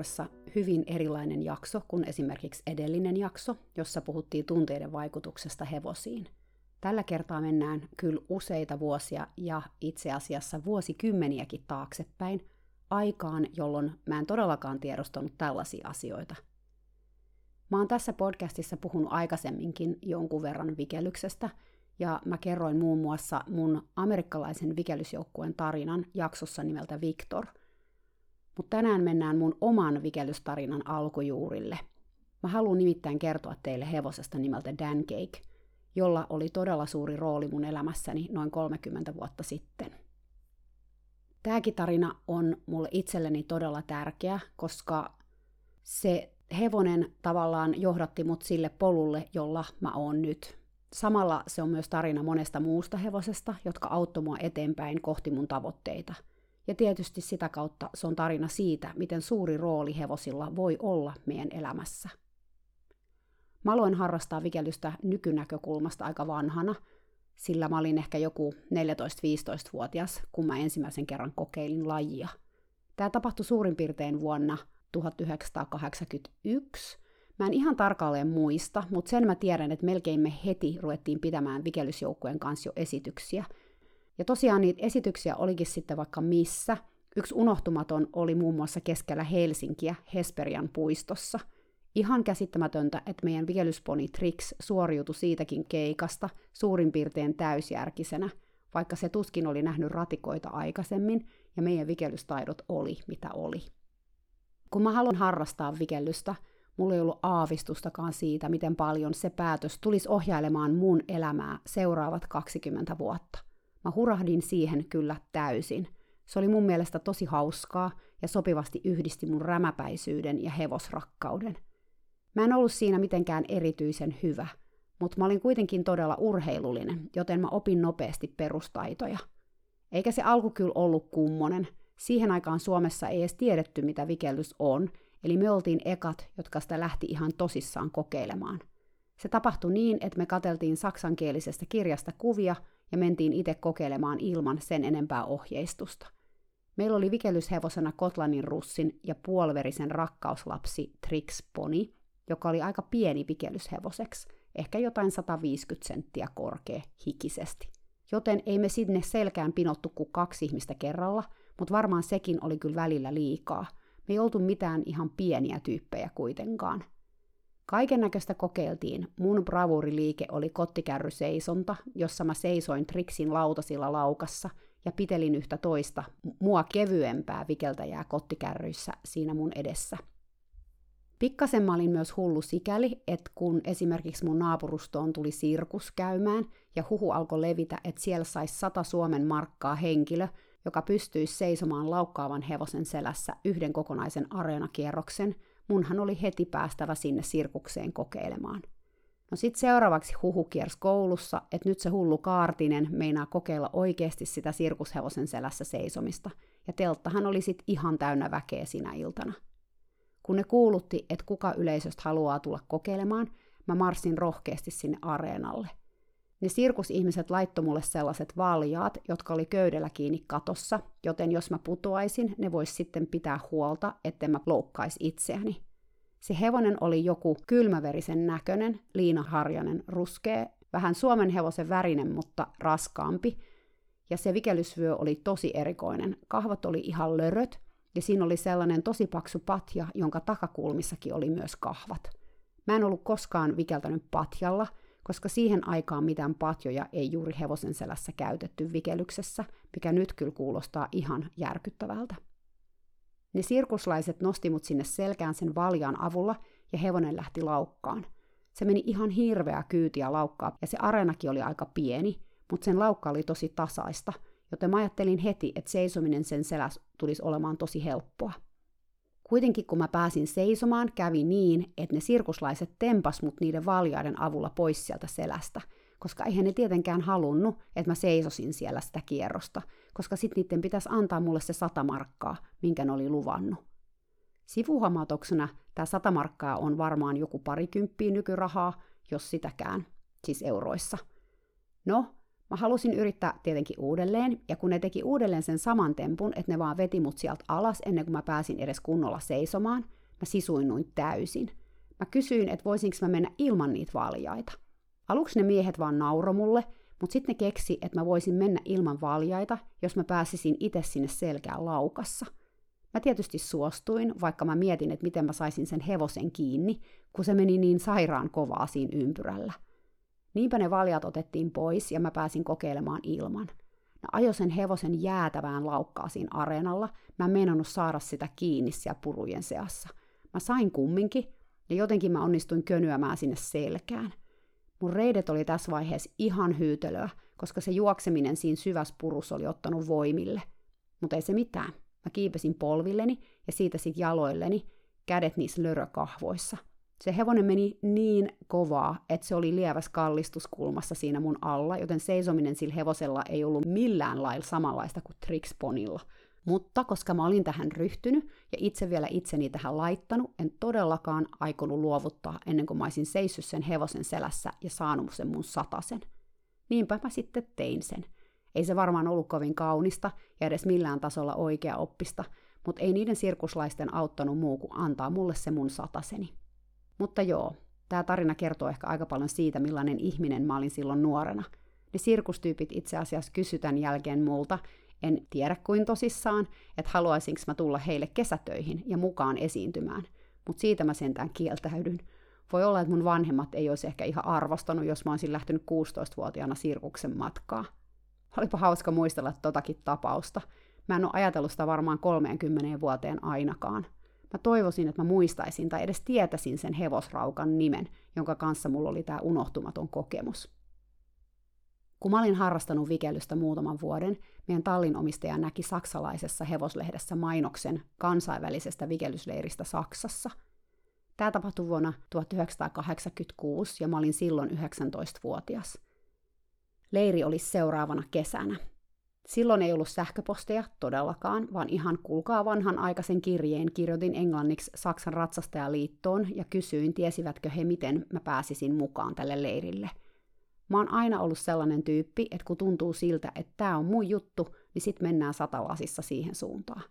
Vuorossa hyvin erilainen jakso kuin esimerkiksi edellinen jakso, jossa puhuttiin tunteiden vaikutuksesta hevosiin. Tällä kertaa mennään kyllä useita vuosia ja itse asiassa vuosikymmeniäkin taaksepäin, aikaan, jolloin mä en todellakaan tiedostanut tällaisia asioita. Mä oon tässä podcastissa puhunut aikaisemminkin jonkun verran vikelyksestä, ja mä kerroin muun muassa mun amerikkalaisen vikelysjoukkueen tarinan jaksossa nimeltä Victor – mutta tänään mennään mun oman vikellystarinan alkujuurille. Mä haluan nimittäin kertoa teille hevosesta nimeltä Dan Cake, jolla oli todella suuri rooli mun elämässäni noin 30 vuotta sitten. Tämäkin tarina on mulle itselleni todella tärkeä, koska se hevonen tavallaan johdatti mut sille polulle, jolla mä oon nyt. Samalla se on myös tarina monesta muusta hevosesta, jotka auttoi mua eteenpäin kohti mun tavoitteita – ja tietysti sitä kautta se on tarina siitä, miten suuri rooli hevosilla voi olla meidän elämässä. Mä aloin harrastaa vikellystä nykynäkökulmasta aika vanhana, sillä mä olin ehkä joku 14-15-vuotias, kun mä ensimmäisen kerran kokeilin lajia. Tämä tapahtui suurin piirtein vuonna 1981. Mä en ihan tarkalleen muista, mutta sen mä tiedän, että melkein me heti ruvettiin pitämään vikelysjoukkueen kanssa jo esityksiä – ja tosiaan niitä esityksiä olikin sitten vaikka missä. Yksi unohtumaton oli muun muassa keskellä Helsinkiä Hesperian puistossa. Ihan käsittämätöntä, että meidän vikelysponi Trix suoriutui siitäkin keikasta suurin piirtein täysjärkisenä, vaikka se tuskin oli nähnyt ratikoita aikaisemmin ja meidän vikelystaidot oli mitä oli. Kun mä haluan harrastaa vikellystä, mulla ei ollut aavistustakaan siitä, miten paljon se päätös tulisi ohjailemaan mun elämää seuraavat 20 vuotta. Mä hurahdin siihen kyllä täysin. Se oli mun mielestä tosi hauskaa ja sopivasti yhdisti mun rämäpäisyyden ja hevosrakkauden. Mä en ollut siinä mitenkään erityisen hyvä, mutta mä olin kuitenkin todella urheilullinen, joten mä opin nopeasti perustaitoja. Eikä se alku kyllä ollut kummonen. Siihen aikaan Suomessa ei edes tiedetty, mitä vikellys on, eli me oltiin ekat, jotka sitä lähti ihan tosissaan kokeilemaan. Se tapahtui niin, että me kateltiin saksankielisestä kirjasta kuvia ja mentiin itse kokeilemaan ilman sen enempää ohjeistusta. Meillä oli vikellyshevosena Kotlanin russin ja puoliverisen rakkauslapsi Trix Pony, joka oli aika pieni vikellyshevoseksi, ehkä jotain 150 senttiä korkea hikisesti. Joten ei me sinne selkään pinottu kuin kaksi ihmistä kerralla, mutta varmaan sekin oli kyllä välillä liikaa. Me ei oltu mitään ihan pieniä tyyppejä kuitenkaan – Kaiken näköistä kokeiltiin. Mun bravuriliike oli kottikärryseisonta, jossa mä seisoin Trixin lautasilla laukassa ja pitelin yhtä toista, mua kevyempää vikeltäjää kottikärryissä siinä mun edessä. Pikkasen mä olin myös hullu sikäli, että kun esimerkiksi mun naapurustoon tuli sirkus käymään ja huhu alkoi levitä, että siellä saisi sata Suomen markkaa henkilö, joka pystyisi seisomaan laukkaavan hevosen selässä yhden kokonaisen areenakierroksen – munhan oli heti päästävä sinne sirkukseen kokeilemaan. No sit seuraavaksi huhu kiersi koulussa, että nyt se hullu Kaartinen meinaa kokeilla oikeasti sitä sirkushevosen selässä seisomista, ja telttahan oli sit ihan täynnä väkeä sinä iltana. Kun ne kuulutti, että kuka yleisöstä haluaa tulla kokeilemaan, mä marssin rohkeasti sinne areenalle. Ne sirkusihmiset laittoi mulle sellaiset valjaat, jotka oli köydellä kiinni katossa, joten jos mä putoaisin, ne vois sitten pitää huolta, etten mä loukkaisi itseäni. Se hevonen oli joku kylmäverisen näköinen, liinaharjanen, ruskea, vähän Suomen hevosen värinen, mutta raskaampi. Ja se vikelysvyö oli tosi erikoinen. Kahvat oli ihan löröt, ja siinä oli sellainen tosi paksu patja, jonka takakulmissakin oli myös kahvat. Mä en ollut koskaan vikeltänyt patjalla – koska siihen aikaan mitään patjoja ei juuri hevosen selässä käytetty vikelyksessä, mikä nyt kyllä kuulostaa ihan järkyttävältä. Ne sirkuslaiset nosti mut sinne selkään sen valjaan avulla ja hevonen lähti laukkaan. Se meni ihan hirveä kyytiä laukkaa ja se areenakin oli aika pieni, mutta sen laukka oli tosi tasaista, joten mä ajattelin heti, että seisominen sen selässä tulisi olemaan tosi helppoa. Kuitenkin kun mä pääsin seisomaan, kävi niin, että ne sirkuslaiset tempas mut niiden valjaiden avulla pois sieltä selästä, koska eihän ne tietenkään halunnut, että mä seisosin siellä sitä kierrosta, koska sit niiden pitäisi antaa mulle se sata markkaa, minkä ne oli luvannut. Sivuhamatoksena tämä sata markkaa on varmaan joku parikymppiä nykyrahaa, jos sitäkään, siis euroissa. No, Mä halusin yrittää tietenkin uudelleen, ja kun ne teki uudelleen sen saman tempun, että ne vaan veti mut sieltä alas ennen kuin mä pääsin edes kunnolla seisomaan, mä sisuinnuin täysin. Mä kysyin, että voisinko mä mennä ilman niitä valjaita. Aluksi ne miehet vaan nauro mulle, mutta sitten ne keksi, että mä voisin mennä ilman valjaita, jos mä pääsisin itse sinne selkään laukassa. Mä tietysti suostuin, vaikka mä mietin, että miten mä saisin sen hevosen kiinni, kun se meni niin sairaan kovaa siinä ympyrällä – Niinpä ne valjat otettiin pois ja mä pääsin kokeilemaan ilman. Mä ajo sen hevosen jäätävään laukkaa siinä areenalla. Mä en meinannut saada sitä kiinni siellä purujen seassa. Mä sain kumminkin, ja jotenkin mä onnistuin könyämään sinne selkään. Mun reidet oli tässä vaiheessa ihan hyytelöä, koska se juokseminen siinä syvässä purussa oli ottanut voimille. Mutta ei se mitään. Mä kiipesin polvilleni ja siitä sitten jaloilleni, kädet niissä lörökahvoissa – se hevonen meni niin kovaa, että se oli lieväs kallistuskulmassa siinä mun alla, joten seisominen sillä hevosella ei ollut millään lailla samanlaista kuin Trixponilla. Mutta koska mä olin tähän ryhtynyt ja itse vielä itseni tähän laittanut, en todellakaan aikonut luovuttaa ennen kuin mä olisin seissyt sen hevosen selässä ja saanut sen mun satasen. Niinpä mä sitten tein sen. Ei se varmaan ollut kovin kaunista ja edes millään tasolla oikea oppista, mutta ei niiden sirkuslaisten auttanut muu kuin antaa mulle se mun sataseni. Mutta joo, tämä tarina kertoo ehkä aika paljon siitä, millainen ihminen mä olin silloin nuorena. Ne sirkustyypit itse asiassa kysytän jälkeen multa, en tiedä kuin tosissaan, että haluaisinko mä tulla heille kesätöihin ja mukaan esiintymään, mutta siitä mä sentään kieltäydyn. Voi olla, että mun vanhemmat ei olisi ehkä ihan arvostanut, jos mä olisin lähtenyt 16-vuotiaana sirkuksen matkaa. Olipa hauska muistella totakin tapausta. Mä en ole ajatellut sitä varmaan 30 vuoteen ainakaan – Mä toivoisin, että mä muistaisin tai edes tietäisin sen hevosraukan nimen, jonka kanssa mulla oli tämä unohtumaton kokemus. Kun mä olin harrastanut vikellystä muutaman vuoden, meidän tallin omistaja näki saksalaisessa hevoslehdessä mainoksen kansainvälisestä vikellysleiristä Saksassa. Tämä tapahtui vuonna 1986 ja mä olin silloin 19-vuotias. Leiri oli seuraavana kesänä. Silloin ei ollut sähköposteja todellakaan, vaan ihan kulkaa vanhan aikaisen kirjeen kirjoitin englanniksi Saksan ratsastajaliittoon ja kysyin, tiesivätkö he, miten mä pääsisin mukaan tälle leirille. Mä oon aina ollut sellainen tyyppi, että kun tuntuu siltä, että tämä on mun juttu, niin sit mennään satalasissa siihen suuntaan.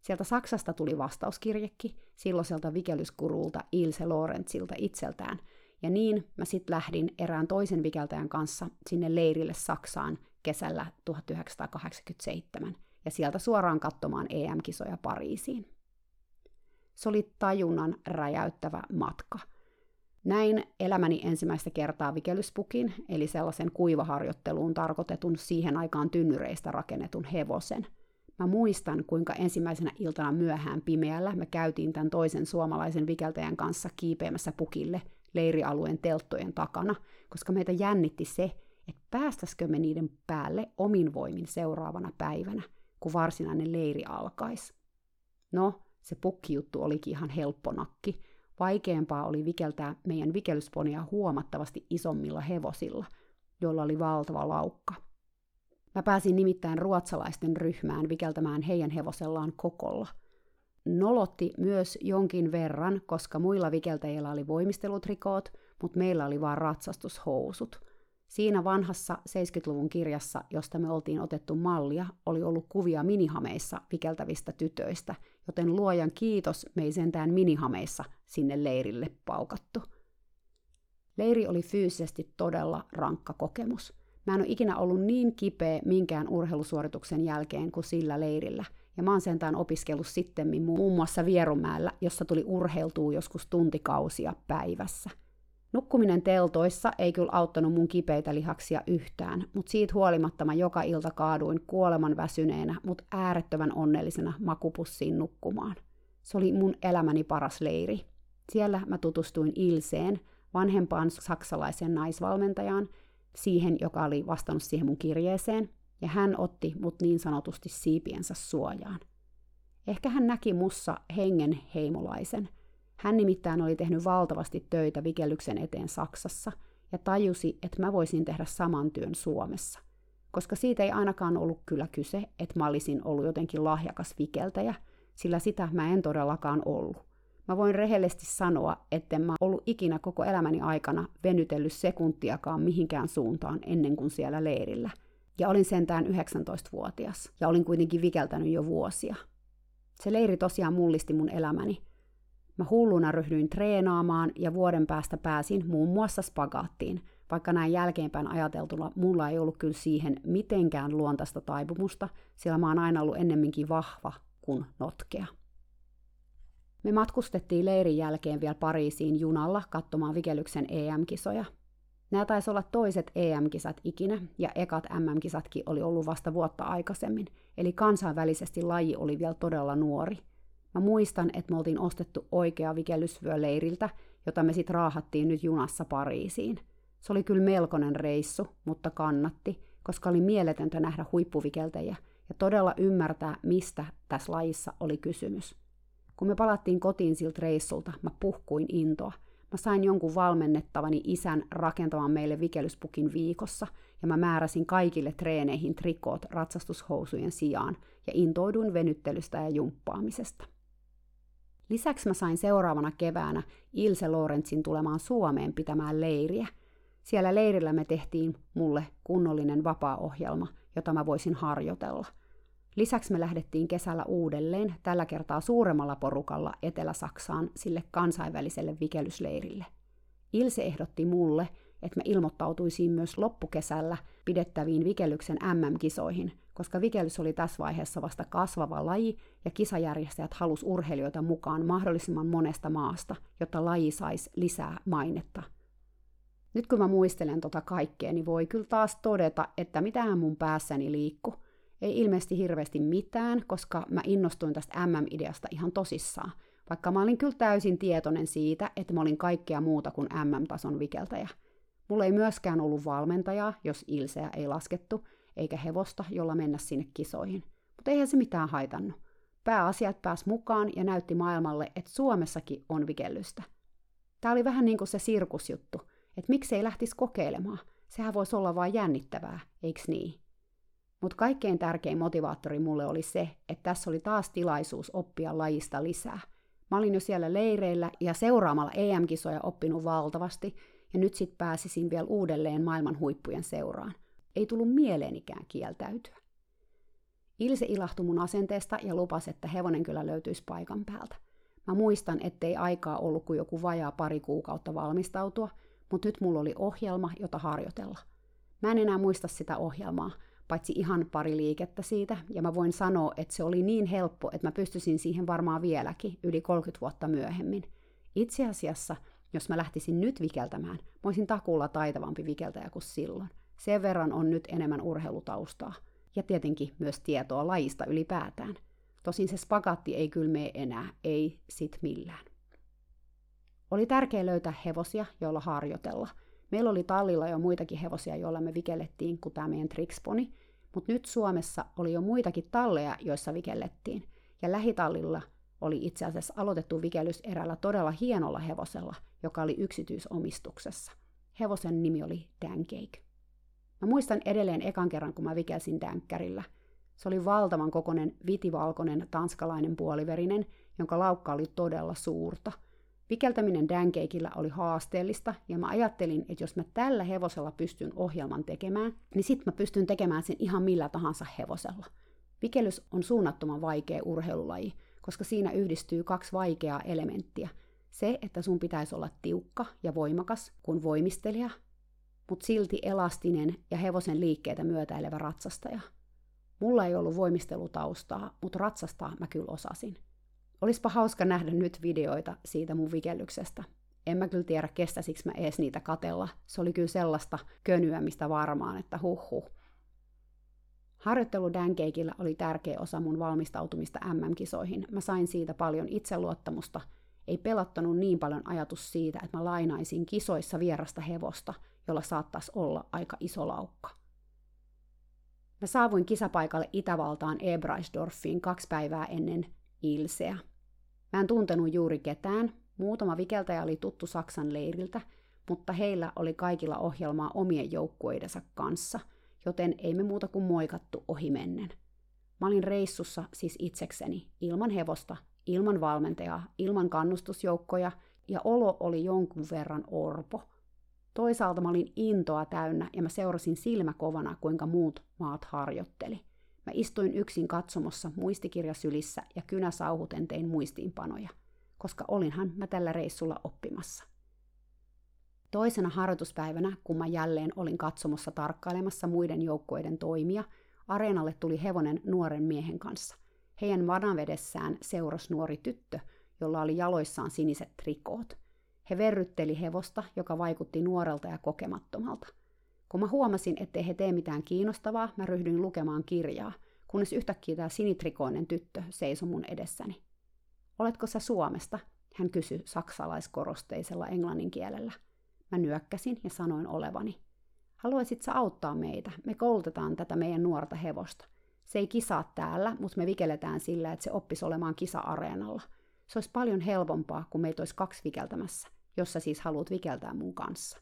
Sieltä Saksasta tuli vastauskirjekki silloiselta vikelyskurulta Ilse Lorenzilta itseltään, ja niin mä sit lähdin erään toisen vikeltäjän kanssa sinne leirille Saksaan kesällä 1987 ja sieltä suoraan katsomaan EM-kisoja Pariisiin. Se oli tajunnan räjäyttävä matka. Näin elämäni ensimmäistä kertaa vikelyspukin, eli sellaisen kuivaharjoitteluun tarkoitetun siihen aikaan tynnyreistä rakennetun hevosen. Mä muistan, kuinka ensimmäisenä iltana myöhään pimeällä me käytiin tämän toisen suomalaisen vikeltäjän kanssa kiipeämässä pukille leirialueen telttojen takana, koska meitä jännitti se, että päästäisikö me niiden päälle omin voimin seuraavana päivänä, kun varsinainen leiri alkaisi. No, se pukkijuttu olikin ihan helppo nakki. Vaikeampaa oli vikeltää meidän vikelysponia huomattavasti isommilla hevosilla, joilla oli valtava laukka. Mä pääsin nimittäin ruotsalaisten ryhmään vikeltämään heidän hevosellaan kokolla. Nolotti myös jonkin verran, koska muilla vikeltäjillä oli voimistelutrikoot, mutta meillä oli vain ratsastushousut – Siinä vanhassa 70-luvun kirjassa, josta me oltiin otettu mallia, oli ollut kuvia minihameissa vikeltävistä tytöistä, joten luojan kiitos me ei sentään minihameissa sinne leirille paukattu. Leiri oli fyysisesti todella rankka kokemus. Mä en ole ikinä ollut niin kipeä minkään urheilusuorituksen jälkeen kuin sillä leirillä, ja mä oon sentään opiskellut sitten muun muassa Vierumäellä, jossa tuli urheiltua joskus tuntikausia päivässä – Nukkuminen teltoissa ei kyllä auttanut mun kipeitä lihaksia yhtään, mutta siitä huolimatta mä joka ilta kaaduin kuoleman väsyneenä, mutta äärettömän onnellisena makupussiin nukkumaan. Se oli mun elämäni paras leiri. Siellä mä tutustuin Ilseen, vanhempaan saksalaiseen naisvalmentajaan, siihen, joka oli vastannut siihen mun kirjeeseen, ja hän otti mut niin sanotusti siipiensä suojaan. Ehkä hän näki mussa hengen heimolaisen. Hän nimittäin oli tehnyt valtavasti töitä vikellyksen eteen Saksassa ja tajusi, että mä voisin tehdä saman työn Suomessa. Koska siitä ei ainakaan ollut kyllä kyse, että mä olisin ollut jotenkin lahjakas vikeltäjä, sillä sitä mä en todellakaan ollut. Mä voin rehellisesti sanoa, etten mä ollut ikinä koko elämäni aikana venytellyt sekuntiakaan mihinkään suuntaan ennen kuin siellä leirillä. Ja olin sentään 19-vuotias, ja olin kuitenkin vikeltänyt jo vuosia. Se leiri tosiaan mullisti mun elämäni. Mä hulluna ryhdyin treenaamaan ja vuoden päästä pääsin muun muassa spagaattiin, vaikka näin jälkeenpäin ajateltuna mulla ei ollut kyllä siihen mitenkään luontaista taipumusta, sillä mä oon aina ollut ennemminkin vahva kuin notkea. Me matkustettiin leirin jälkeen vielä Pariisiin junalla katsomaan Vikelyksen EM-kisoja. Nämä taisi olla toiset EM-kisat ikinä, ja ekat MM-kisatkin oli ollut vasta vuotta aikaisemmin, eli kansainvälisesti laji oli vielä todella nuori. Mä muistan, että me oltiin ostettu oikea vikellysvyö leiriltä, jota me sitten raahattiin nyt junassa Pariisiin. Se oli kyllä melkoinen reissu, mutta kannatti, koska oli mieletöntä nähdä huippuvikeltäjiä ja todella ymmärtää, mistä tässä lajissa oli kysymys. Kun me palattiin kotiin siltä reissulta, mä puhkuin intoa. Mä sain jonkun valmennettavani isän rakentamaan meille vikelyspukin viikossa, ja mä määräsin kaikille treeneihin trikoot ratsastushousujen sijaan, ja intouduin venyttelystä ja jumppaamisesta. Lisäksi mä sain seuraavana keväänä Ilse Lorenzin tulemaan Suomeen pitämään leiriä. Siellä leirillä me tehtiin mulle kunnollinen vapaa-ohjelma, jota mä voisin harjoitella – Lisäksi me lähdettiin kesällä uudelleen, tällä kertaa suuremmalla porukalla Etelä-Saksaan sille kansainväliselle vikelysleirille. Ilse ehdotti mulle, että me ilmoittautuisiin myös loppukesällä pidettäviin vikelyksen MM-kisoihin, koska vikellys oli tässä vaiheessa vasta kasvava laji ja kisajärjestäjät halus urheilijoita mukaan mahdollisimman monesta maasta, jotta laji saisi lisää mainetta. Nyt kun mä muistelen tota kaikkea, niin voi kyllä taas todeta, että mitään mun päässäni liikku – ei ilmeisesti hirveästi mitään, koska mä innostuin tästä MM-ideasta ihan tosissaan. Vaikka mä olin kyllä täysin tietoinen siitä, että mä olin kaikkea muuta kuin MM-tason vikeltäjä. Mulla ei myöskään ollut valmentajaa, jos Ilseä ei laskettu, eikä hevosta, jolla mennä sinne kisoihin. Mutta eihän se mitään haitannut. Pääasiat pääs mukaan ja näytti maailmalle, että Suomessakin on vikellystä. Tämä oli vähän niin kuin se sirkusjuttu, että miksei lähtisi kokeilemaan. Sehän voisi olla vain jännittävää, eiks niin? Mutta kaikkein tärkein motivaattori mulle oli se, että tässä oli taas tilaisuus oppia lajista lisää. Mä olin jo siellä leireillä ja seuraamalla EM-kisoja oppinut valtavasti, ja nyt sit pääsisin vielä uudelleen maailman huippujen seuraan. Ei tullut mieleenikään kieltäytyä. Ilse ilahtui mun asenteesta ja lupasi, että hevonen kyllä löytyisi paikan päältä. Mä muistan, ettei aikaa ollut kuin joku vajaa pari kuukautta valmistautua, mutta nyt mulla oli ohjelma, jota harjoitella. Mä en enää muista sitä ohjelmaa, paitsi ihan pari liikettä siitä, ja mä voin sanoa, että se oli niin helppo, että mä pystyisin siihen varmaan vieläkin yli 30 vuotta myöhemmin. Itse asiassa, jos mä lähtisin nyt vikeltämään, mä olisin takuulla taitavampi vikeltäjä kuin silloin. Sen verran on nyt enemmän urheilutaustaa. Ja tietenkin myös tietoa lajista ylipäätään. Tosin se spagatti ei kyllä mene enää, ei sit millään. Oli tärkeää löytää hevosia, joilla harjoitella – Meillä oli tallilla jo muitakin hevosia, joilla me vikellettiin, kuin tämä meidän Trixponi, mutta nyt Suomessa oli jo muitakin talleja, joissa vikellettiin. Ja lähitallilla oli itse asiassa aloitettu vikellys eräällä todella hienolla hevosella, joka oli yksityisomistuksessa. Hevosen nimi oli Dancake. Mä muistan edelleen ekan kerran, kun mä vikelsin dänkkärillä. Se oli valtavan kokonen vitivalkoinen tanskalainen puoliverinen, jonka laukka oli todella suurta – Vikeltäminen dankeikillä oli haasteellista, ja mä ajattelin, että jos mä tällä hevosella pystyn ohjelman tekemään, niin sit mä pystyn tekemään sen ihan millä tahansa hevosella. Vikellys on suunnattoman vaikea urheilulaji, koska siinä yhdistyy kaksi vaikeaa elementtiä. Se, että sun pitäisi olla tiukka ja voimakas kuin voimistelija, mutta silti elastinen ja hevosen liikkeitä myötäilevä ratsastaja. Mulla ei ollut voimistelutaustaa, mutta ratsastaa mä kyllä osasin. Olispa hauska nähdä nyt videoita siitä mun vikellyksestä. En mä kyllä tiedä, kestäisikö mä ees niitä katella. Se oli kyllä sellaista könyämistä varmaan, että huhhuh. Harjoittelu dankeikillä oli tärkeä osa mun valmistautumista MM-kisoihin. Mä sain siitä paljon itseluottamusta. Ei pelottanut niin paljon ajatus siitä, että mä lainaisin kisoissa vierasta hevosta, jolla saattaisi olla aika iso laukka. Mä saavuin kisapaikalle Itävaltaan Ebraisdorfiin kaksi päivää ennen Ilseä. Mä en tuntenut juuri ketään, muutama vikeltäjä oli tuttu Saksan leiriltä, mutta heillä oli kaikilla ohjelmaa omien joukkueidensa kanssa, joten ei me muuta kuin moikattu ohimennen. Mä olin reissussa siis itsekseni, ilman hevosta, ilman valmentajaa, ilman kannustusjoukkoja, ja olo oli jonkun verran orpo. Toisaalta mä olin intoa täynnä ja mä seurasin silmäkovana, kuinka muut maat harjoitteli. Mä istuin yksin katsomossa muistikirja sylissä ja kynä sauhuten tein muistiinpanoja, koska olinhan mä tällä reissulla oppimassa. Toisena harjoituspäivänä, kun mä jälleen olin katsomossa tarkkailemassa muiden joukkueiden toimia, areenalle tuli hevonen nuoren miehen kanssa. Heidän vanavedessään seuras nuori tyttö, jolla oli jaloissaan siniset trikoot. He verrytteli hevosta, joka vaikutti nuorelta ja kokemattomalta. Kun mä huomasin, ettei he tee mitään kiinnostavaa, mä ryhdyin lukemaan kirjaa, kunnes yhtäkkiä tämä sinitrikoinen tyttö seisoi mun edessäni. Oletko sä Suomesta? Hän kysyi saksalaiskorosteisella englannin kielellä. Mä nyökkäsin ja sanoin olevani. Haluaisit sä auttaa meitä? Me koulutetaan tätä meidän nuorta hevosta. Se ei kisaa täällä, mutta me vikelletään sillä, että se oppisi olemaan kisa-areenalla. Se olisi paljon helpompaa, kun meitä olisi kaksi vikeltämässä, jos sä siis haluat vikeltää mun kanssa.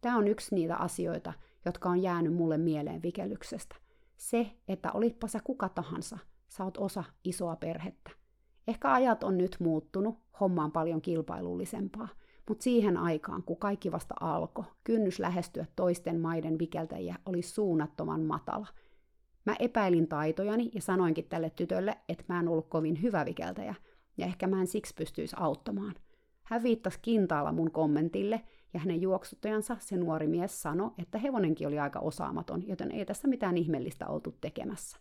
Tämä on yksi niitä asioita, jotka on jäänyt mulle mieleen vikellyksestä. Se, että olitpa sä kuka tahansa, sä oot osa isoa perhettä. Ehkä ajat on nyt muuttunut, homma on paljon kilpailullisempaa, mutta siihen aikaan, kun kaikki vasta alkoi, kynnys lähestyä toisten maiden vikeltäjiä oli suunnattoman matala. Mä epäilin taitojani ja sanoinkin tälle tytölle, että mä en ollut kovin hyvä vikeltäjä, ja ehkä mä en siksi pystyisi auttamaan. Hän viittasi kintaalla mun kommentille, ja hänen juoksuttajansa, se nuori mies, sanoi, että hevonenkin oli aika osaamaton, joten ei tässä mitään ihmeellistä oltu tekemässä.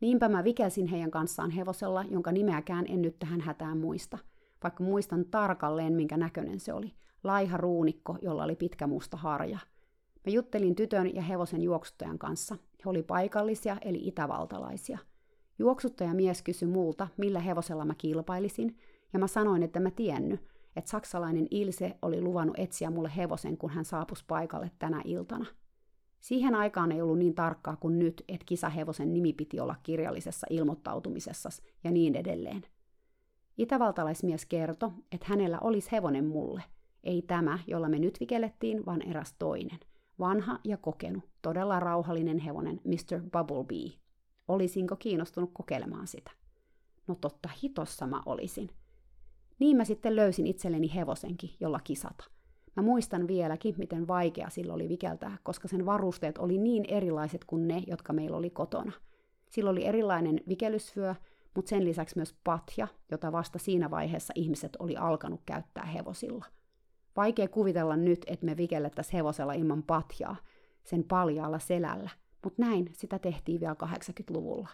Niinpä mä vikelsin heidän kanssaan hevosella, jonka nimeäkään en nyt tähän hätään muista, vaikka muistan tarkalleen, minkä näköinen se oli. Laiha ruunikko, jolla oli pitkä musta harja. Mä juttelin tytön ja hevosen juoksuttajan kanssa. He oli paikallisia, eli itävaltalaisia. Juoksuttajamies kysyi multa, millä hevosella mä kilpailisin, ja mä sanoin, että mä tiennyt, että saksalainen Ilse oli luvannut etsiä mulle hevosen, kun hän saapus paikalle tänä iltana. Siihen aikaan ei ollut niin tarkkaa kuin nyt, että kisahevosen nimi piti olla kirjallisessa ilmoittautumisessa ja niin edelleen. Itävaltalaismies kertoi, että hänellä olisi hevonen mulle. Ei tämä, jolla me nyt vikellettiin, vaan eräs toinen. Vanha ja kokenut, todella rauhallinen hevonen Mr. Bubblebee. Olisinko kiinnostunut kokeilemaan sitä? No totta hitossa mä olisin – niin mä sitten löysin itselleni hevosenkin, jolla kisata. Mä muistan vieläkin, miten vaikea sillä oli vikeltää, koska sen varusteet oli niin erilaiset kuin ne, jotka meillä oli kotona. Sillä oli erilainen vikelysvyö, mutta sen lisäksi myös patja, jota vasta siinä vaiheessa ihmiset oli alkanut käyttää hevosilla. Vaikea kuvitella nyt, että me vikellettäisiin hevosella ilman patjaa, sen paljaalla selällä, mutta näin sitä tehtiin vielä 80-luvulla.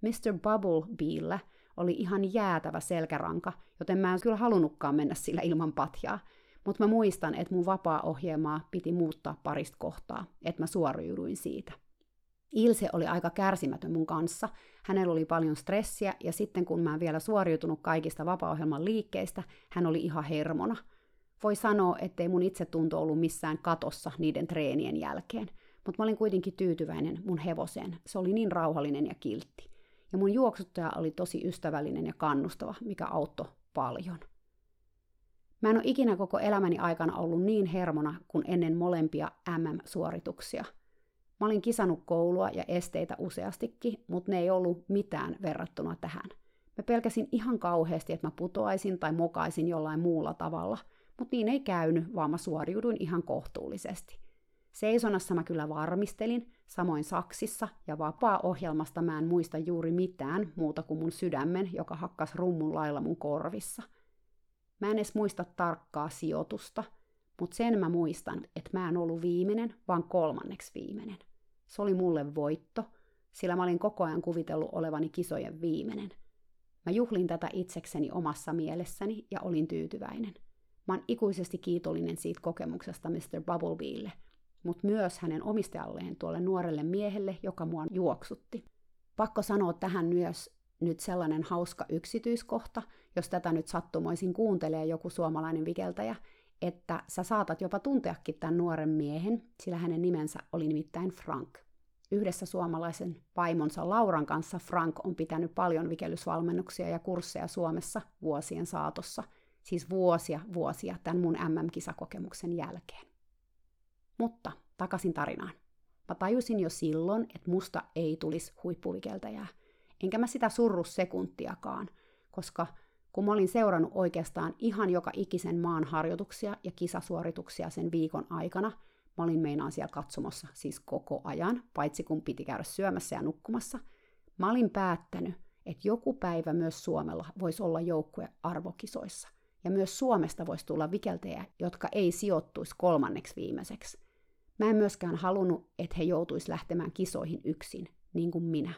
Mr. Bubblebeellä oli ihan jäätävä selkäranka, joten mä en kyllä halunnutkaan mennä sillä ilman patjaa. Mutta mä muistan, että mun vapaa-ohjelmaa piti muuttaa parista kohtaa, että mä suoriuduin siitä. Ilse oli aika kärsimätön mun kanssa. Hänellä oli paljon stressiä ja sitten kun mä en vielä suoriutunut kaikista vapaa-ohjelman liikkeistä, hän oli ihan hermona. Voi sanoa, ettei mun itsetunto ollut missään katossa niiden treenien jälkeen, mutta mä olin kuitenkin tyytyväinen mun hevoseen. Se oli niin rauhallinen ja kiltti. Ja mun juoksuttaja oli tosi ystävällinen ja kannustava, mikä auttoi paljon. Mä en ole ikinä koko elämäni aikana ollut niin hermona kuin ennen molempia MM-suorituksia. Mä olin kisannut koulua ja esteitä useastikin, mutta ne ei ollut mitään verrattuna tähän. Mä pelkäsin ihan kauheasti, että mä putoaisin tai mokaisin jollain muulla tavalla, mutta niin ei käynyt, vaan mä suoriuduin ihan kohtuullisesti. Seisonassa mä kyllä varmistelin, samoin saksissa ja vapaa-ohjelmasta mä en muista juuri mitään muuta kuin mun sydämen, joka hakkas rummun lailla mun korvissa. Mä en edes muista tarkkaa sijoitusta, mutta sen mä muistan, että mä en ollut viimeinen, vaan kolmanneksi viimeinen. Se oli mulle voitto, sillä mä olin koko ajan kuvitellut olevani kisojen viimeinen. Mä juhlin tätä itsekseni omassa mielessäni ja olin tyytyväinen. Mä oon ikuisesti kiitollinen siitä kokemuksesta Mr. Bubblebeelle – mutta myös hänen omistajalleen tuolle nuorelle miehelle, joka mua juoksutti. Pakko sanoa tähän myös nyt sellainen hauska yksityiskohta, jos tätä nyt sattumoisin kuuntelee joku suomalainen vikeltäjä, että sä saatat jopa tunteakin tämän nuoren miehen, sillä hänen nimensä oli nimittäin Frank. Yhdessä suomalaisen vaimonsa Lauran kanssa Frank on pitänyt paljon vikellysvalmennuksia ja kursseja Suomessa vuosien saatossa. Siis vuosia, vuosia tämän mun MM-kisakokemuksen jälkeen. Mutta takaisin tarinaan. Mä tajusin jo silloin, että musta ei tulisi huippuvikeltäjää. Enkä mä sitä surru sekuntiakaan, koska kun mä olin seurannut oikeastaan ihan joka ikisen maan harjoituksia ja kisasuorituksia sen viikon aikana, mä olin meinaan siellä katsomassa siis koko ajan, paitsi kun piti käydä syömässä ja nukkumassa, mä olin päättänyt, että joku päivä myös Suomella voisi olla joukkue arvokisoissa. Ja myös Suomesta voisi tulla vikeltejä, jotka ei sijoittuisi kolmanneksi viimeiseksi. Mä en myöskään halunnut, että he joutuisi lähtemään kisoihin yksin, niin kuin minä.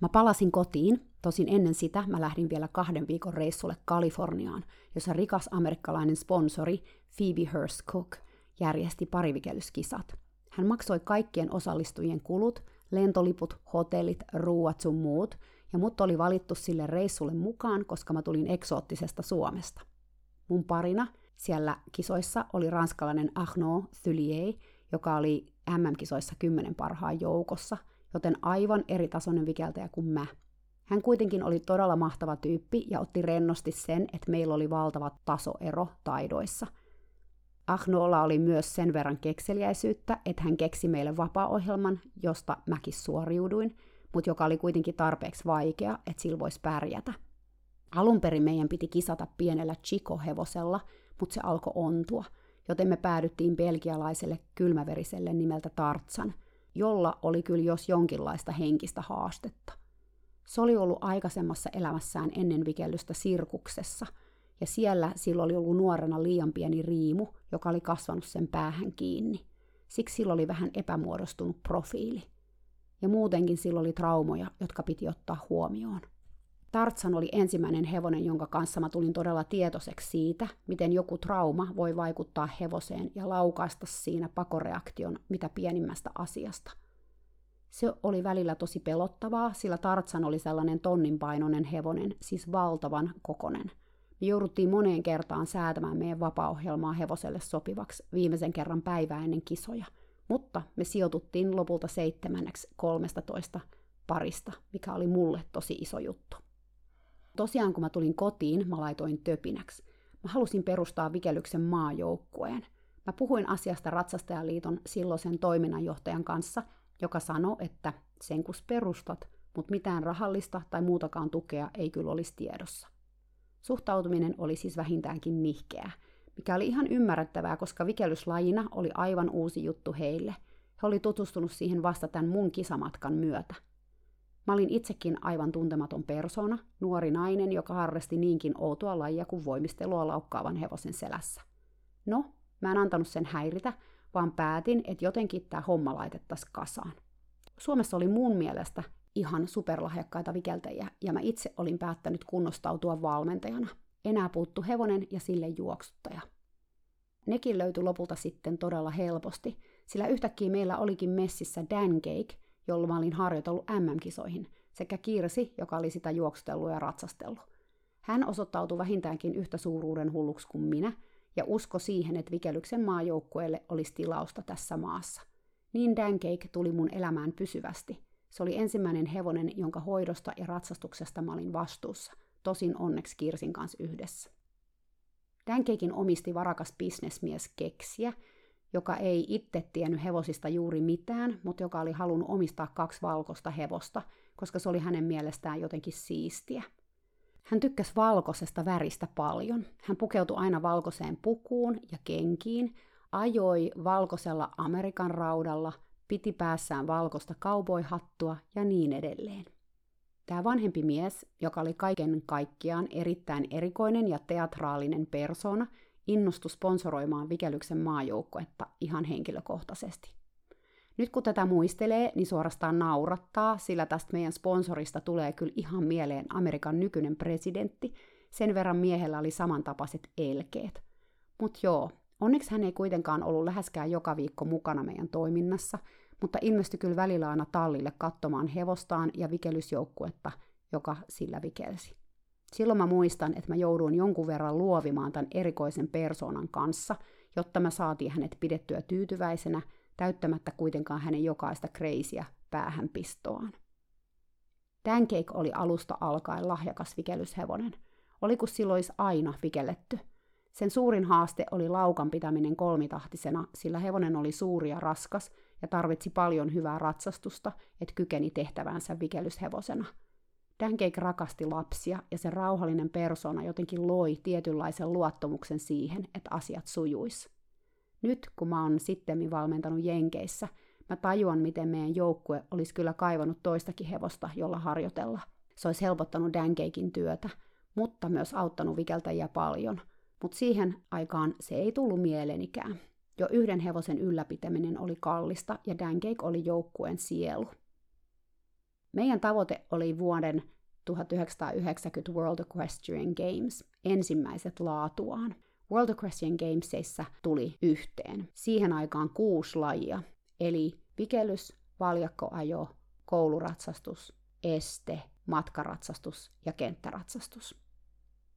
Mä palasin kotiin, tosin ennen sitä mä lähdin vielä kahden viikon reissulle Kaliforniaan, jossa rikas amerikkalainen sponsori Phoebe Hearst Cook järjesti parivikelyskisat. Hän maksoi kaikkien osallistujien kulut, lentoliput, hotellit, ruuat sun muut, ja mut oli valittu sille reissulle mukaan, koska mä tulin eksoottisesta Suomesta. Mun parina siellä kisoissa oli ranskalainen Arnaud Thulier, joka oli MM-kisoissa kymmenen parhaan joukossa – joten aivan eri tasoinen vikeltäjä kuin mä. Hän kuitenkin oli todella mahtava tyyppi ja otti rennosti sen, että meillä oli valtava tasoero taidoissa. Ahnolla oli myös sen verran kekseliäisyyttä, että hän keksi meille vapaa-ohjelman, josta mäkin suoriuduin, mutta joka oli kuitenkin tarpeeksi vaikea, että sillä voisi pärjätä. Alun perin meidän piti kisata pienellä Chico-hevosella, mutta se alkoi ontua, joten me päädyttiin belgialaiselle kylmäveriselle nimeltä Tartsan – jolla oli kyllä jos jonkinlaista henkistä haastetta. Se oli ollut aikaisemmassa elämässään ennen vikellystä sirkuksessa, ja siellä sillä oli ollut nuorena liian pieni riimu, joka oli kasvanut sen päähän kiinni. Siksi sillä oli vähän epämuodostunut profiili. Ja muutenkin sillä oli traumoja, jotka piti ottaa huomioon. Tartsan oli ensimmäinen hevonen, jonka kanssa mä tulin todella tietoiseksi siitä, miten joku trauma voi vaikuttaa hevoseen ja laukaista siinä pakoreaktion mitä pienimmästä asiasta. Se oli välillä tosi pelottavaa, sillä Tartsan oli sellainen tonninpainoinen hevonen, siis valtavan kokonen. Me jouduttiin moneen kertaan säätämään meidän vapaa-ohjelmaa hevoselle sopivaksi viimeisen kerran päivää ennen kisoja, mutta me sijoituttiin lopulta seitsemänneksi 13 parista, mikä oli mulle tosi iso juttu. Tosiaan kun mä tulin kotiin, mä laitoin töpinäksi. Mä halusin perustaa Vikelyksen maajoukkueen. Mä puhuin asiasta Ratsastajaliiton silloisen toiminnanjohtajan kanssa, joka sanoi, että sen kun perustat, mutta mitään rahallista tai muutakaan tukea ei kyllä olisi tiedossa. Suhtautuminen oli siis vähintäänkin nihkeää, mikä oli ihan ymmärrettävää, koska vikellyslajina oli aivan uusi juttu heille. He oli tutustunut siihen vasta tämän mun kisamatkan myötä. Mä olin itsekin aivan tuntematon persona, nuori nainen, joka harrasti niinkin outoa lajia kuin voimistelua laukkaavan hevosen selässä. No, mä en antanut sen häiritä, vaan päätin, että jotenkin tämä homma laitettaisiin kasaan. Suomessa oli mun mielestä ihan superlahjakkaita vikeltäjiä, ja mä itse olin päättänyt kunnostautua valmentajana. Enää puuttu hevonen ja sille juoksuttaja. Nekin löytyi lopulta sitten todella helposti, sillä yhtäkkiä meillä olikin messissä Dan Cake, jolla mä olin harjoitellut MM-kisoihin, sekä Kirsi, joka oli sitä juoksutellut ja ratsastellut. Hän osoittautui vähintäänkin yhtä suuruuden hulluksi kuin minä, ja usko siihen, että Vikelyksen maajoukkueelle olisi tilausta tässä maassa. Niin Dancake tuli mun elämään pysyvästi. Se oli ensimmäinen hevonen, jonka hoidosta ja ratsastuksesta mä olin vastuussa, tosin onneksi Kirsin kanssa yhdessä. Dancakein omisti varakas bisnesmies Keksiä, joka ei itse tiennyt hevosista juuri mitään, mutta joka oli halunnut omistaa kaksi valkoista hevosta, koska se oli hänen mielestään jotenkin siistiä. Hän tykkäsi valkoisesta väristä paljon. Hän pukeutui aina valkoiseen pukuun ja kenkiin, ajoi valkoisella Amerikan raudalla, piti päässään valkoista kauboihattua ja niin edelleen. Tämä vanhempi mies, joka oli kaiken kaikkiaan erittäin erikoinen ja teatraalinen persona, innostui sponsoroimaan Vikelyksen maajoukkuetta ihan henkilökohtaisesti. Nyt kun tätä muistelee, niin suorastaan naurattaa, sillä tästä meidän sponsorista tulee kyllä ihan mieleen Amerikan nykyinen presidentti, sen verran miehellä oli samantapaiset elkeet. Mutta joo, onneksi hän ei kuitenkaan ollut läheskään joka viikko mukana meidän toiminnassa, mutta ilmestyi kyllä välillä aina tallille katsomaan hevostaan ja vikelysjoukkuetta, joka sillä vikelsi. Silloin mä muistan, että mä jouduin jonkun verran luovimaan tämän erikoisen persoonan kanssa, jotta mä saatiin hänet pidettyä tyytyväisenä, täyttämättä kuitenkaan hänen jokaista kreisiä päähänpistoaan. Dancake oli alusta alkaen lahjakas vikelyshevonen. Oli kun silloin olisi aina vikelletty. Sen suurin haaste oli laukan pitäminen kolmitahtisena, sillä hevonen oli suuri ja raskas ja tarvitsi paljon hyvää ratsastusta, että kykeni tehtävänsä vikelyshevosena. Dancake rakasti lapsia ja sen rauhallinen persona jotenkin loi tietynlaisen luottamuksen siihen, että asiat sujuis. Nyt kun mä oon sitten valmentanut Jenkeissä, mä tajuan, miten meidän joukkue olisi kyllä kaivannut toistakin hevosta, jolla harjoitella. Se olisi helpottanut Dankeikin työtä, mutta myös auttanut vikeltäjiä paljon. Mutta siihen aikaan se ei tullut mieleenikään. Jo yhden hevosen ylläpitäminen oli kallista ja Dancake oli joukkueen sielu. Meidän tavoite oli vuoden 1990 World Equestrian Games, ensimmäiset laatuaan. World Equestrian Gamesissa tuli yhteen. Siihen aikaan kuusi lajia, eli vikelys, valjakkoajo, kouluratsastus, este, matkaratsastus ja kenttäratsastus.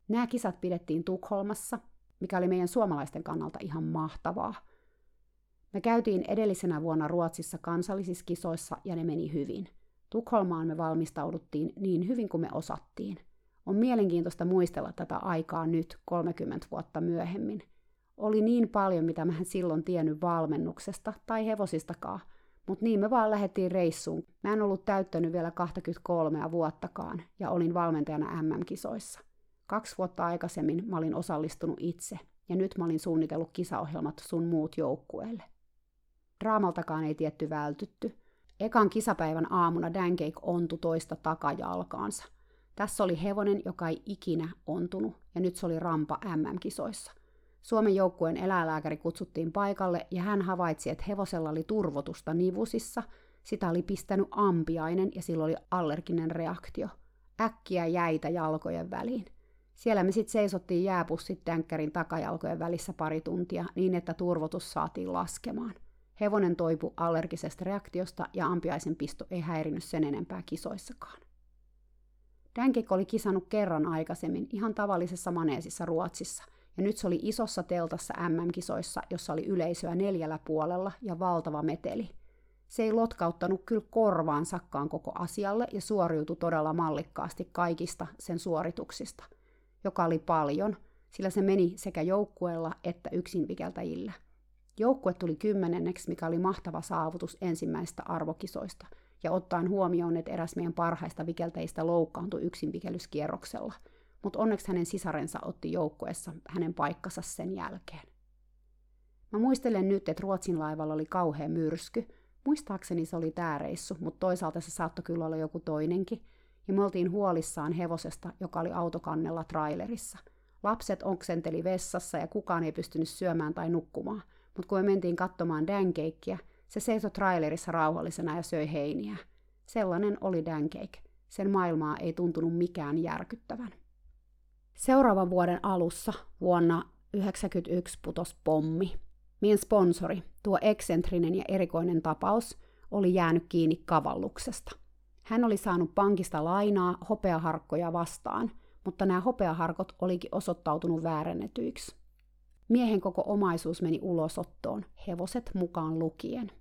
Nämä kisat pidettiin Tukholmassa, mikä oli meidän suomalaisten kannalta ihan mahtavaa. Me käytiin edellisenä vuonna Ruotsissa kansallisissa kisoissa ja ne meni hyvin. Tukholmaan me valmistauduttiin niin hyvin kuin me osattiin. On mielenkiintoista muistella tätä aikaa nyt 30 vuotta myöhemmin. Oli niin paljon, mitä mä en silloin tiennyt valmennuksesta tai hevosistakaan, mutta niin me vaan lähdettiin reissuun. Mä en ollut täyttänyt vielä 23 vuottakaan ja olin valmentajana MM-kisoissa. Kaksi vuotta aikaisemmin mä olin osallistunut itse, ja nyt mä olin suunnitellut kisaohjelmat sun muut joukkueelle. Draamaltakaan ei tietty vältytty. Ekan kisapäivän aamuna Dancake ontu toista takajalkaansa. Tässä oli hevonen, joka ei ikinä ontunut, ja nyt se oli rampa MM-kisoissa. Suomen joukkueen eläinlääkäri kutsuttiin paikalle, ja hän havaitsi, että hevosella oli turvotusta nivusissa, sitä oli pistänyt ampiainen ja sillä oli allerginen reaktio. Äkkiä jäitä jalkojen väliin. Siellä me sitten seisottiin jääpussit tänkkärin takajalkojen välissä pari tuntia niin, että turvotus saatiin laskemaan. Hevonen toipu allergisesta reaktiosta ja ampiaisen pisto ei häirinyt sen enempää kisoissakaan. Dankek oli kisannut kerran aikaisemmin ihan tavallisessa maneesissa Ruotsissa, ja nyt se oli isossa teltassa MM-kisoissa, jossa oli yleisöä neljällä puolella ja valtava meteli. Se ei lotkauttanut kyllä korvaan sakkaan koko asialle ja suoriutui todella mallikkaasti kaikista sen suorituksista – joka oli paljon, sillä se meni sekä joukkueella että yksinvikeltäjillä. Joukkue tuli kymmenenneksi, mikä oli mahtava saavutus ensimmäistä arvokisoista, ja ottaen huomioon, että eräs meidän parhaista vikeltäjistä loukkaantui yksinvikelyskierroksella, mutta onneksi hänen sisarensa otti joukkueessa hänen paikkansa sen jälkeen. Mä muistelen nyt, että Ruotsin laivalla oli kauhea myrsky. Muistaakseni se oli tämä reissu, mutta toisaalta se saattoi kyllä olla joku toinenkin – ja me oltiin huolissaan hevosesta, joka oli autokannella trailerissa. Lapset oksenteli vessassa ja kukaan ei pystynyt syömään tai nukkumaan, mutta kun me mentiin katsomaan Dancakeä, se seisoi trailerissa rauhallisena ja söi heiniä. Sellainen oli Dancake. Sen maailmaa ei tuntunut mikään järkyttävän. Seuraavan vuoden alussa, vuonna 1991, putos pommi. Meidän sponsori, tuo eksentrinen ja erikoinen tapaus, oli jäänyt kiinni kavalluksesta – hän oli saanut pankista lainaa hopeaharkkoja vastaan, mutta nämä hopeaharkot olikin osoittautunut väärennetyiksi. Miehen koko omaisuus meni ulosottoon, hevoset mukaan lukien.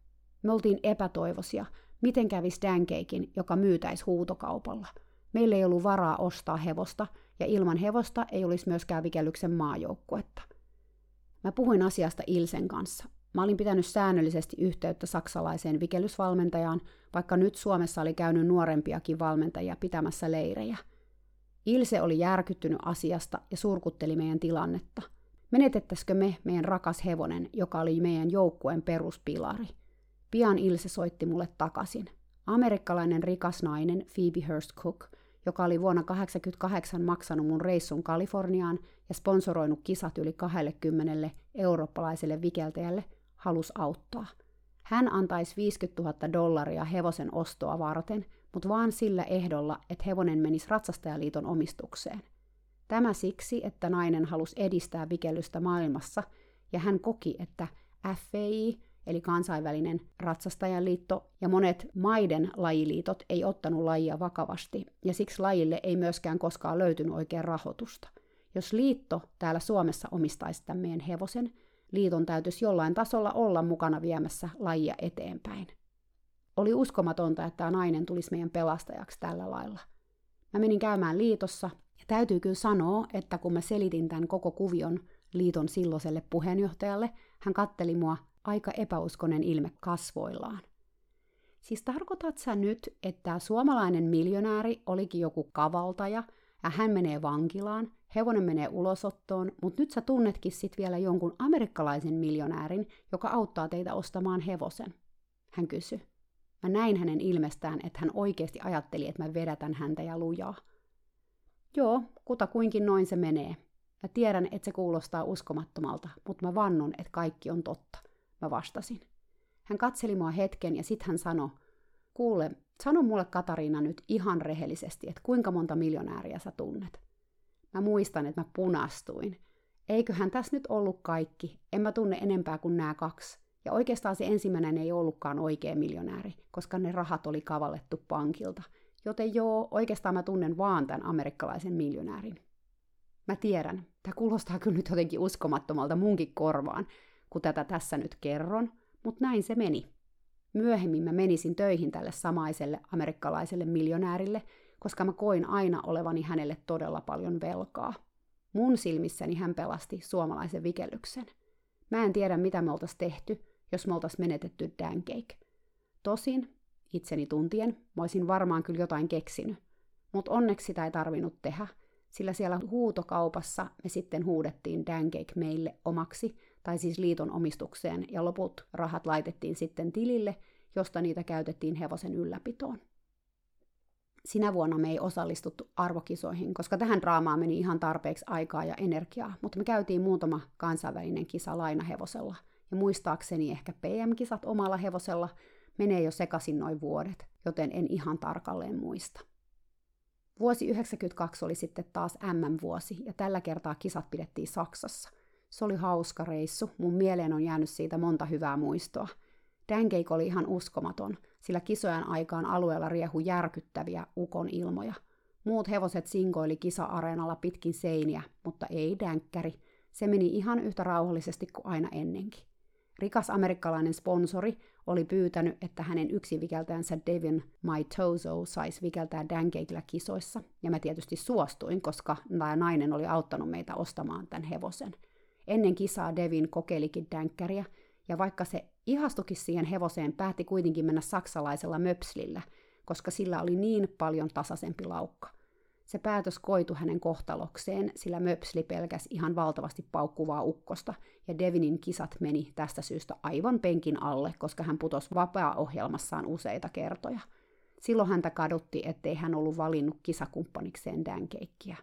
Me oltiin epätoivoisia, miten kävisi Dankeikin, joka myytäisi huutokaupalla. Meillä ei ollut varaa ostaa hevosta, ja ilman hevosta ei olisi myöskään vikellyksen maajoukkuetta. Mä puhuin asiasta Ilsen kanssa. Mä olin pitänyt säännöllisesti yhteyttä saksalaiseen vikellysvalmentajaan, vaikka nyt Suomessa oli käynyt nuorempiakin valmentajia pitämässä leirejä. Ilse oli järkyttynyt asiasta ja surkutteli meidän tilannetta. Menetettäisikö me meidän rakas hevonen, joka oli meidän joukkueen peruspilari? Pian Ilse soitti mulle takaisin. Amerikkalainen rikas nainen Phoebe Hurst Cook, joka oli vuonna 1988 maksanut mun reissun Kaliforniaan ja sponsoroinut kisat yli 20 eurooppalaiselle vikeltäjälle – halusi auttaa. Hän antaisi 50 000 dollaria hevosen ostoa varten, mutta vaan sillä ehdolla, että hevonen menisi Ratsastajaliiton omistukseen. Tämä siksi, että nainen halusi edistää vikellystä maailmassa, ja hän koki, että FVI, eli kansainvälinen ratsastajaliitto, ja monet maiden lajiliitot ei ottanut lajia vakavasti, ja siksi lajille ei myöskään koskaan löytynyt oikein rahoitusta. Jos liitto täällä Suomessa omistaisi tämän meidän hevosen, liiton täytyisi jollain tasolla olla mukana viemässä lajia eteenpäin. Oli uskomatonta, että tämä nainen tulisi meidän pelastajaksi tällä lailla. Mä menin käymään liitossa, ja täytyy kyllä sanoa, että kun mä selitin tämän koko kuvion liiton silloiselle puheenjohtajalle, hän katteli mua aika epäuskonen ilme kasvoillaan. Siis tarkoitat sä nyt, että suomalainen miljonääri olikin joku kavaltaja ja hän menee vankilaan, hevonen menee ulosottoon, mutta nyt sä tunnetkin sit vielä jonkun amerikkalaisen miljonäärin, joka auttaa teitä ostamaan hevosen? Hän kysyi. Mä näin hänen ilmestään, että hän oikeasti ajatteli, että mä vedätän häntä ja lujaa. Joo, kutakuinkin noin se menee. Mä tiedän, että se kuulostaa uskomattomalta, mutta mä vannon, että kaikki on totta. Mä vastasin. Hän katseli mua hetken ja sitten hän sanoi, kuule, sano mulle Katariina nyt ihan rehellisesti, että kuinka monta miljonääriä sä tunnet. Mä muistan, että mä punastuin. Eiköhän tässä nyt ollut kaikki. En mä tunne enempää kuin nämä kaksi. Ja oikeastaan se ensimmäinen ei ollutkaan oikea miljonääri, koska ne rahat oli kavallettu pankilta. Joten joo, oikeastaan mä tunnen vaan tämän amerikkalaisen miljonäärin. Mä tiedän, tämä kuulostaa kyllä nyt jotenkin uskomattomalta munkin korvaan, kun tätä tässä nyt kerron, mutta näin se meni. Myöhemmin mä menisin töihin tälle samaiselle amerikkalaiselle miljonäärille, koska mä koin aina olevani hänelle todella paljon velkaa. Mun silmissäni hän pelasti suomalaisen vikellyksen. Mä en tiedä, mitä me oltais tehty, jos me oltais menetetty Dan Cake. Tosin, itseni tuntien, mä olisin varmaan kyllä jotain keksinyt. Mutta onneksi sitä ei tarvinnut tehdä, sillä siellä huutokaupassa me sitten huudettiin Dan Cake meille omaksi, tai siis liiton omistukseen, ja loput rahat laitettiin sitten tilille, josta niitä käytettiin hevosen ylläpitoon. Sinä vuonna me ei osallistuttu arvokisoihin, koska tähän draamaan meni ihan tarpeeksi aikaa ja energiaa, mutta me käytiin muutama kansainvälinen kisa lainahevosella. Ja muistaakseni ehkä PM-kisat omalla hevosella menee jo sekaisin noin vuodet, joten en ihan tarkalleen muista. Vuosi 1992 oli sitten taas MM-vuosi, ja tällä kertaa kisat pidettiin Saksassa. Se oli hauska reissu, mun mieleen on jäänyt siitä monta hyvää muistoa. Dankeik oli ihan uskomaton, sillä kisojen aikaan alueella riehu järkyttäviä ukon ilmoja. Muut hevoset sinkoili kisa-areenalla pitkin seiniä, mutta ei dänkkäri. Se meni ihan yhtä rauhallisesti kuin aina ennenkin. Rikas amerikkalainen sponsori oli pyytänyt, että hänen yksivikeltäjänsä Devin Maitozo saisi vikeltää Dankeikillä kisoissa, ja mä tietysti suostuin, koska tämä nainen oli auttanut meitä ostamaan tämän hevosen. Ennen kisaa Devin kokeilikin dänkkäriä, ja vaikka se ihastukin siihen hevoseen, päätti kuitenkin mennä saksalaisella möpslillä, koska sillä oli niin paljon tasaisempi laukka. Se päätös koitu hänen kohtalokseen, sillä möpsli pelkäs ihan valtavasti paukkuvaa ukkosta, ja Devinin kisat meni tästä syystä aivan penkin alle, koska hän putosi vapaa-ohjelmassaan useita kertoja. Silloin häntä kadutti, ettei hän ollut valinnut kisakumppanikseen Dankeikkiä.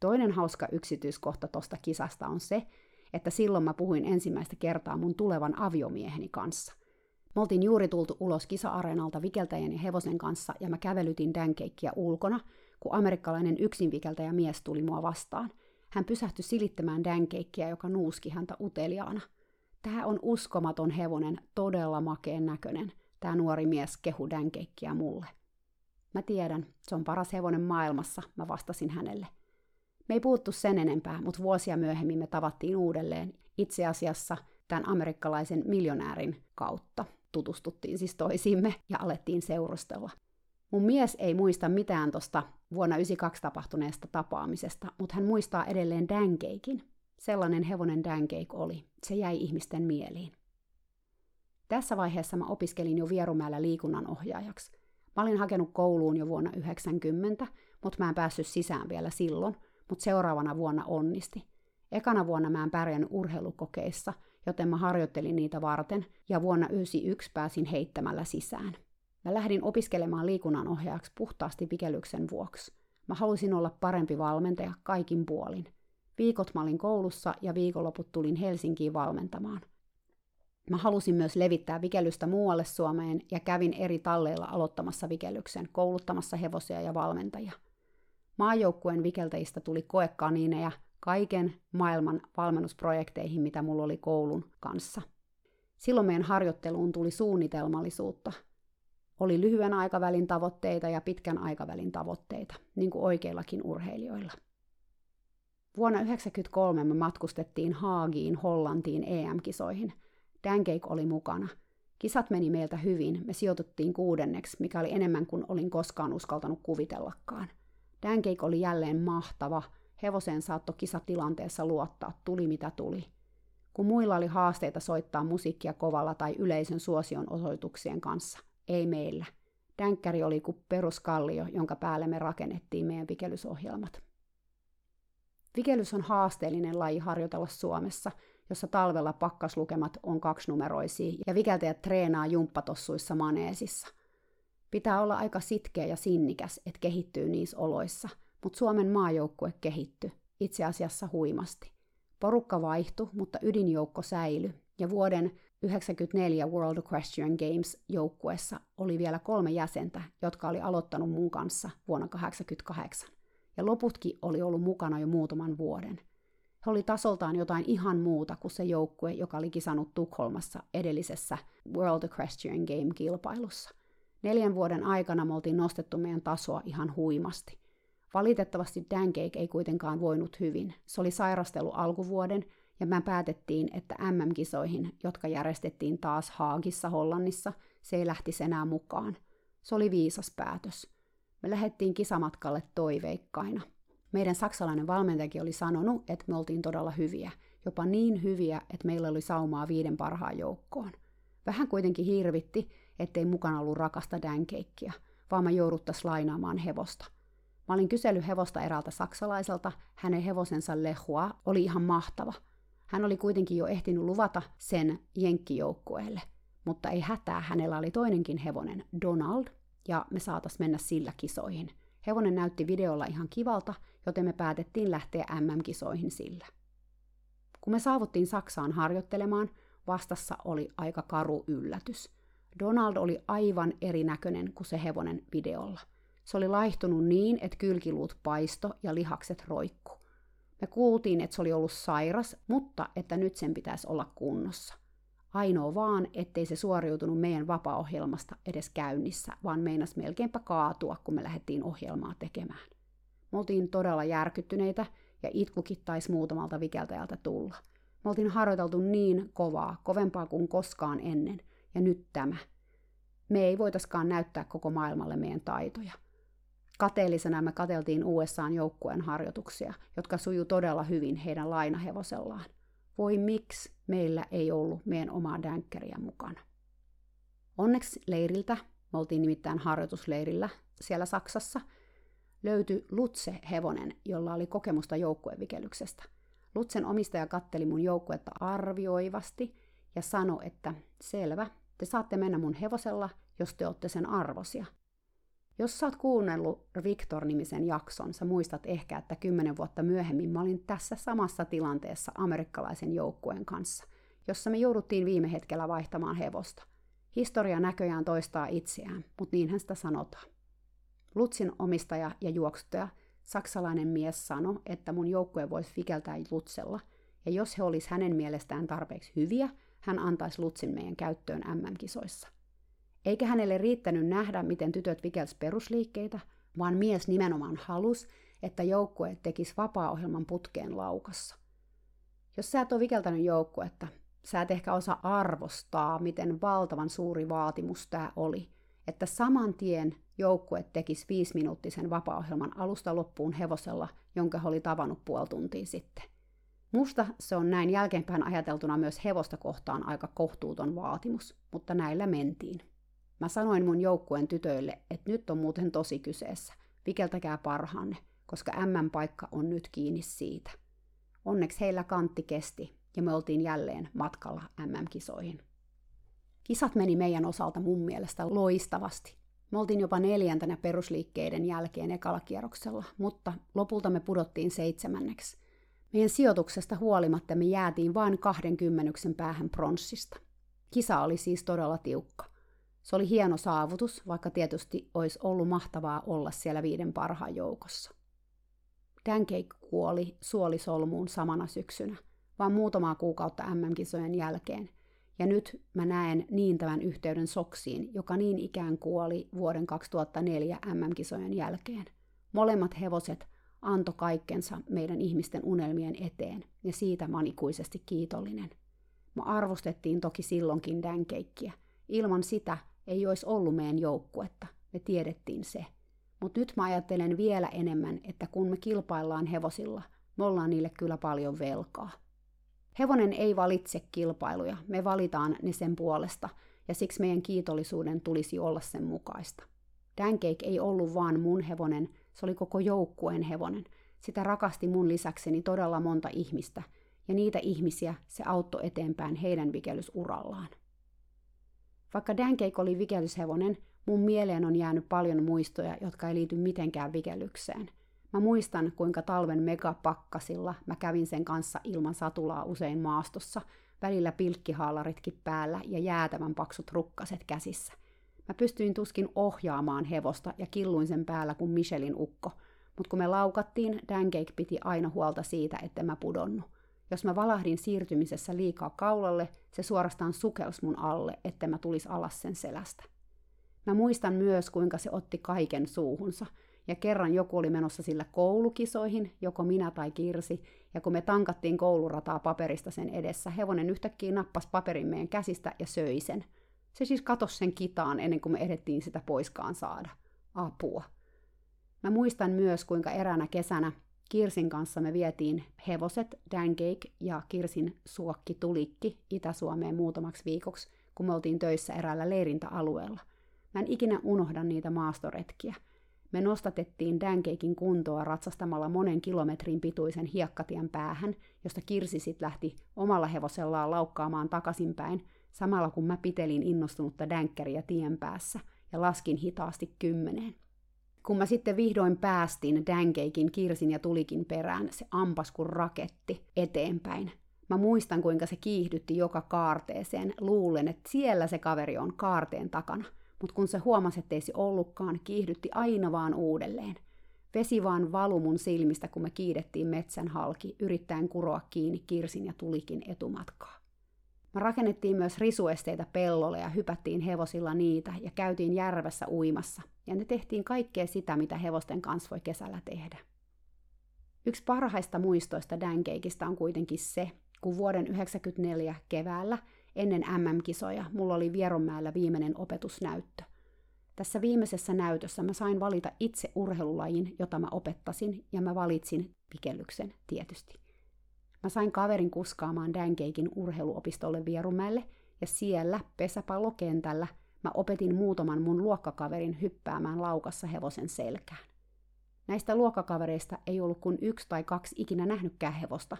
Toinen hauska yksityiskohta tuosta kisasta on se, että silloin mä puhuin ensimmäistä kertaa mun tulevan aviomieheni kanssa. Me oltiin juuri tultu ulos kisa-areenalta vikeltäjän ja hevosen kanssa ja mä kävelytin Dankeikkiä ulkona, kun amerikkalainen yksinvikeltäjä mies tuli mua vastaan. Hän pysähtyi silittämään Dankeikkiä, joka nuuski häntä uteliaana. Tämä on uskomaton hevonen, todella makeen näköinen. Tämä nuori mies kehu Dankeikkiä mulle. Mä tiedän, se on paras hevonen maailmassa, mä vastasin hänelle. Me ei puhuttu sen enempää, mutta vuosia myöhemmin me tavattiin uudelleen. Itse asiassa tämän amerikkalaisen miljonäärin kautta tutustuttiin siis toisiimme ja alettiin seurustella. Mun mies ei muista mitään tuosta vuonna 1992 tapahtuneesta tapaamisesta, mutta hän muistaa edelleen Dankeikin. Sellainen hevonen Dankeik oli. Se jäi ihmisten mieliin. Tässä vaiheessa mä opiskelin jo Vierumäellä liikunnan ohjaajaksi. Mä olin hakenut kouluun jo vuonna 90, mutta mä en päässyt sisään vielä silloin, mutta seuraavana vuonna onnisti. Ekana vuonna mä en pärjännyt urheilukokeissa, joten mä harjoittelin niitä varten, ja vuonna 1991 pääsin heittämällä sisään. Mä lähdin opiskelemaan liikunnan ohjaajaksi puhtaasti vikelyksen vuoksi. Mä halusin olla parempi valmentaja kaikin puolin. Viikot mä olin koulussa ja viikonloput tulin Helsinkiin valmentamaan. Mä halusin myös levittää vikelystä muualle Suomeen ja kävin eri talleilla aloittamassa vikelyksen, kouluttamassa hevosia ja valmentajia. Maajoukkueen vikeltäjistä tuli koekaniineja kaiken maailman valmennusprojekteihin, mitä mulla oli koulun kanssa. Silloin meidän harjoitteluun tuli suunnitelmallisuutta – oli lyhyen aikavälin tavoitteita ja pitkän aikavälin tavoitteita, niin kuin oikeillakin urheilijoilla. Vuonna 1993 me matkustettiin Haagiin Hollantiin EM-kisoihin. Dancake oli mukana. Kisat meni meiltä hyvin, me sijoituttiin kuudenneksi, mikä oli enemmän kuin olin koskaan uskaltanut kuvitellakaan. Dancake oli jälleen mahtava, hevoseen saattoi kisatilanteessa luottaa, tuli mitä tuli. Kun muilla oli haasteita soittaa musiikkia kovalla tai yleisön suosion osoituksien kanssa, ei meillä. Dänkkäri oli kuin peruskallio, jonka päälle me rakennettiin meidän vikelysohjelmat. Vikelys on haasteellinen laji harjoitella Suomessa, jossa talvella pakkaslukemat on kaksinumeroisia ja vikeltäjät treenaa jumppatossuissa maneesissa. Pitää olla aika sitkeä ja sinnikäs, että kehittyy niissä oloissa, mutta Suomen maajoukkue kehittyi, itse asiassa huimasti. Porukka vaihtui, mutta ydinjoukko säilyi, ja vuoden 1994 World Equestrian Games joukkueessa oli vielä kolme jäsentä, jotka oli aloittanut mun kanssa vuonna 1988 ja loputkin oli ollut mukana jo muutaman vuoden. He oli tasoltaan jotain ihan muuta kuin se joukkue, joka oli kisannut Tukholmassa edellisessä World Equestrian Game-kilpailussa. Neljän vuoden aikana me oltiin nostettu meidän tasoa ihan huimasti. Valitettavasti Dancake ei kuitenkaan voinut hyvin. Se oli sairastellut alkuvuoden ja me päätettiin, että MM-kisoihin, jotka järjestettiin taas Haagissa Hollannissa, se ei lähtisi enää mukaan. Se oli viisas päätös. Me lähdettiin kisamatkalle toiveikkaina. Meidän saksalainen valmentajakin oli sanonut, että me oltiin todella hyviä, jopa niin hyviä, että meillä oli saumaa viiden parhaan joukkoon. Vähän kuitenkin hirvitti, ettei mukana ollut rakasta dänkeikkiä, vaan mä jouduttais lainaamaan hevosta. Mä olin kysellyt hevosta eräältä saksalaiselta, hänen hevosensa Lehua oli ihan mahtava. Hän oli kuitenkin jo ehtinyt luvata sen jenkkijoukkueelle, mutta ei hätää, hänellä oli toinenkin hevonen, Donald, ja me saatas mennä sillä kisoihin. Hevonen näytti videolla ihan kivalta, joten me päätettiin lähteä MM-kisoihin sillä. Kun me saavuttiin Saksaan harjoittelemaan, vastassa oli aika karu yllätys. Donald oli aivan erinäköinen kuin se hevonen videolla. Se oli laihtunut niin, että kylkiluut paisto ja lihakset roikku. Me kuultiin, että se oli ollut sairas, mutta että nyt sen pitäisi olla kunnossa – Ainoa vaan, ettei se suoriutunut meidän vapaa-ohjelmasta edes käynnissä, vaan meinas melkeinpä kaatua, kun me lähdettiin ohjelmaa tekemään. Me oltiin todella järkyttyneitä ja itkukin taisi muutamalta vikeltäjältä tulla. Me oltiin harjoiteltu niin kovaa, kovempaa kuin koskaan ennen, ja nyt tämä. Me ei voitaskaan näyttää koko maailmalle meidän taitoja. Kateellisena me kateltiin USAn joukkueen harjoituksia, jotka suju todella hyvin heidän lainahevosellaan. Voi miksi meillä ei ollut meidän omaa dänkkäriä mukana. Onneksi leiriltä, me oltiin nimittäin harjoitusleirillä siellä Saksassa, löytyi Lutse-hevonen, jolla oli kokemusta joukkuevikelyksestä. Lutsen omistaja katteli mun joukkuetta arvioivasti ja sanoi, että selvä, te saatte mennä mun hevosella, jos te olette sen arvosia. Jos sä oot kuunnellut Victor-nimisen jakson, sä muistat ehkä, että kymmenen vuotta myöhemmin mä olin tässä samassa tilanteessa amerikkalaisen joukkueen kanssa, jossa me jouduttiin viime hetkellä vaihtamaan hevosta. Historia näköjään toistaa itseään, mutta niinhän sitä sanotaan. Lutsin omistaja ja juoksuttaja, saksalainen mies, sanoi, että mun joukkue voisi fikeltää Lutsella, ja jos he olisi hänen mielestään tarpeeksi hyviä, hän antaisi Lutsin meidän käyttöön MM-kisoissa. Eikä hänelle riittänyt nähdä, miten tytöt vikels perusliikkeitä, vaan mies nimenomaan halus, että joukkue tekisi vapaa-ohjelman putkeen laukassa. Jos sä et ole vikeltänyt joukkuetta, sä et ehkä osaa arvostaa, miten valtavan suuri vaatimus tämä oli, että saman tien joukkue tekisi viisiminuuttisen vapaa-ohjelman alusta loppuun hevosella, jonka he oli tavannut puoli tuntia sitten. Musta se on näin jälkeenpäin ajateltuna myös hevosta kohtaan aika kohtuuton vaatimus, mutta näillä mentiin. Mä sanoin mun joukkueen tytöille, että nyt on muuten tosi kyseessä. Vikeltäkää parhaanne, koska M-paikka on nyt kiinni siitä. Onneksi heillä kantti kesti ja me oltiin jälleen matkalla MM-kisoihin. Kisat meni meidän osalta mun mielestä loistavasti. Me oltiin jopa neljäntenä perusliikkeiden jälkeen ekalla kierroksella, mutta lopulta me pudottiin seitsemänneksi. Meidän sijoituksesta huolimatta me jäätiin vain kahden kymmenyksen päähän pronssista. Kisa oli siis todella tiukka – se oli hieno saavutus, vaikka tietysti olisi ollut mahtavaa olla siellä viiden parhaan joukossa. Dancake kuoli suolisolmuun samana syksynä, vaan muutamaa kuukautta MM-kisojen jälkeen, ja nyt mä näen niin tämän yhteyden Soksiin, joka niin ikään kuoli vuoden 2004 MM-kisojen jälkeen. Molemmat hevoset antoi kaikkensa meidän ihmisten unelmien eteen, ja siitä mä ikuisesti kiitollinen. Mä arvostettiin toki silloinkin dänkeikkiä. Ilman sitä ei olisi ollut meidän joukkuetta. Me tiedettiin se. Mutta nyt mä ajattelen vielä enemmän, että kun me kilpaillaan hevosilla, me ollaan niille kyllä paljon velkaa. Hevonen ei valitse kilpailuja, me valitaan ne sen puolesta, ja siksi meidän kiitollisuuden tulisi olla sen mukaista. Dancake ei ollut vaan mun hevonen, se oli koko joukkueen hevonen. Sitä rakasti mun lisäkseni todella monta ihmistä, ja niitä ihmisiä se auttoi eteenpäin heidän vikelysurallaan. Vaikka Dancake oli vikellyshevonen, mun mieleen on jäänyt paljon muistoja, jotka ei liity mitenkään vikellykseen. Mä muistan, kuinka talven megapakkasilla mä kävin sen kanssa ilman satulaa usein maastossa, välillä pilkkihaalaritkin päällä ja jäätävän paksut rukkaset käsissä. Mä pystyin tuskin ohjaamaan hevosta ja killuin sen päällä kuin Michelin ukko, mutta kun me laukattiin, Dancake piti aina huolta siitä, että mä pudonnu. Jos mä valahdin siirtymisessä liikaa kaulalle, se suorastaan sukels mun alle, että mä tulis alas sen selästä. Mä muistan myös, kuinka se otti kaiken suuhunsa – ja kerran joku oli menossa sillä koulukisoihin, joko minä tai Kirsi, ja kun me tankattiin koulurataa paperista sen edessä, hevonen yhtäkkiä nappasi paperin meidän käsistä ja söi sen. Se siis katosi sen kitaan ennen kuin me ehdettiin sitä poiskaan saada. Apua. Mä muistan myös, kuinka eräänä kesänä Kirsin kanssa me vietiin hevoset, Dancake ja Kirsin suokki Tulikki Itä-Suomeen muutamaksi viikoksi, kun me oltiin töissä eräällä leirintäalueella. Mä en ikinä unohda niitä maastoretkiä – me nostatettiin Dankeikin kuntoa ratsastamalla monen kilometrin pituisen hiekkatien päähän, josta Kirsi sit lähti omalla hevosellaan laukkaamaan takaisinpäin, samalla kun mä pitelin innostunutta dänkkäriä tien päässä ja laskin hitaasti kymmeneen. Kun mä sitten vihdoin päästin Dankeikin, Kirsin ja Tulikin perään, se ampas kuin raketti eteenpäin. Mä muistan, kuinka se kiihdytti joka kaarteeseen. Luulen, että siellä se kaveri on kaarteen takana – mutta kun se huomasi, ettei se ollutkaan, kiihdytti aina vaan uudelleen. Vesi vaan valu mun silmistä, kun me kiidettiin metsän halki, yrittäen kuroa kiinni kirsin ja tulikin etumatkaa. Me rakennettiin myös risuesteitä pellolle ja hypättiin hevosilla niitä ja käytiin järvessä uimassa. Ja ne tehtiin kaikkea sitä, mitä hevosten kanssa voi kesällä tehdä. Yksi parhaista muistoista Dankeikista on kuitenkin se, kun vuoden 1994 keväällä – ennen MM-kisoja mulla oli Vieronmäellä viimeinen opetusnäyttö. Tässä viimeisessä näytössä mä sain valita itse urheilulajin, jota mä opettasin, ja mä valitsin pikellyksen tietysti. Mä sain kaverin kuskaamaan Dankeikin urheiluopistolle Vierumäelle, ja siellä pesäpallokentällä mä opetin muutaman mun luokkakaverin hyppäämään laukassa hevosen selkään. Näistä luokkakavereista ei ollut kuin yksi tai kaksi ikinä nähnytkään hevosta,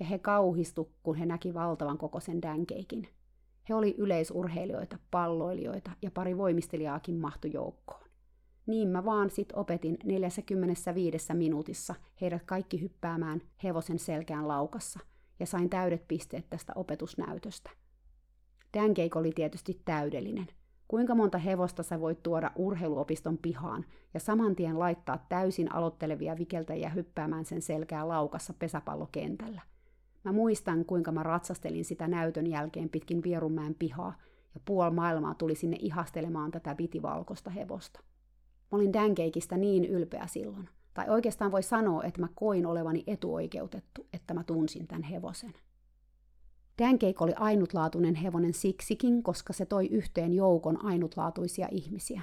ja he kauhistu, kun he näki valtavan kokoisen Dankeikin – he oli yleisurheilijoita, palloilijoita ja pari voimistelijaakin mahtu joukkoon. Niin mä vaan sit opetin 45 minuutissa heidät kaikki hyppäämään hevosen selkään laukassa ja sain täydet pisteet tästä opetusnäytöstä. Dankeik oli tietysti täydellinen. Kuinka monta hevosta sä voit tuoda urheiluopiston pihaan ja saman tien laittaa täysin aloittelevia vikeltäjiä hyppäämään sen selkää laukassa pesäpallokentällä? Mä muistan, kuinka mä ratsastelin sitä näytön jälkeen pitkin Vierunmäen pihaa, ja puol maailmaa tuli sinne ihastelemaan tätä vitivalkoista hevosta. Mä olin Dankeikistä niin ylpeä silloin. Tai oikeastaan voi sanoa, että mä koin olevani etuoikeutettu, että mä tunsin tämän hevosen. Dankeik oli ainutlaatuinen hevonen siksikin, koska se toi yhteen joukon ainutlaatuisia ihmisiä.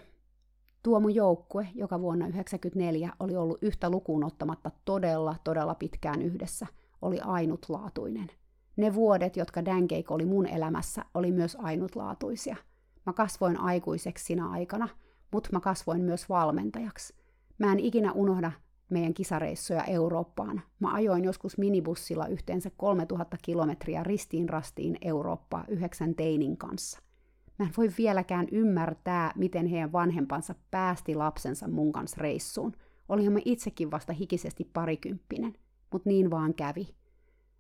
Tuo mun joukkue, joka vuonna 1994 oli ollut yhtä lukuun ottamatta todella, todella pitkään yhdessä – oli ainutlaatuinen. Ne vuodet, jotka Dankeik oli mun elämässä, oli myös ainutlaatuisia. Mä kasvoin aikuiseksi sinä aikana, mutta mä kasvoin myös valmentajaksi. Mä en ikinä unohda meidän kisareissuja Eurooppaan. Mä ajoin joskus minibussilla yhteensä 3000 kilometriä ristiin rastiin Eurooppaa yhdeksän teinin kanssa. Mä en voi vieläkään ymmärtää, miten heidän vanhempansa päästi lapsensa mun kanssa reissuun. Olihan mä itsekin vasta hikisesti parikymppinen – mutta niin vaan kävi.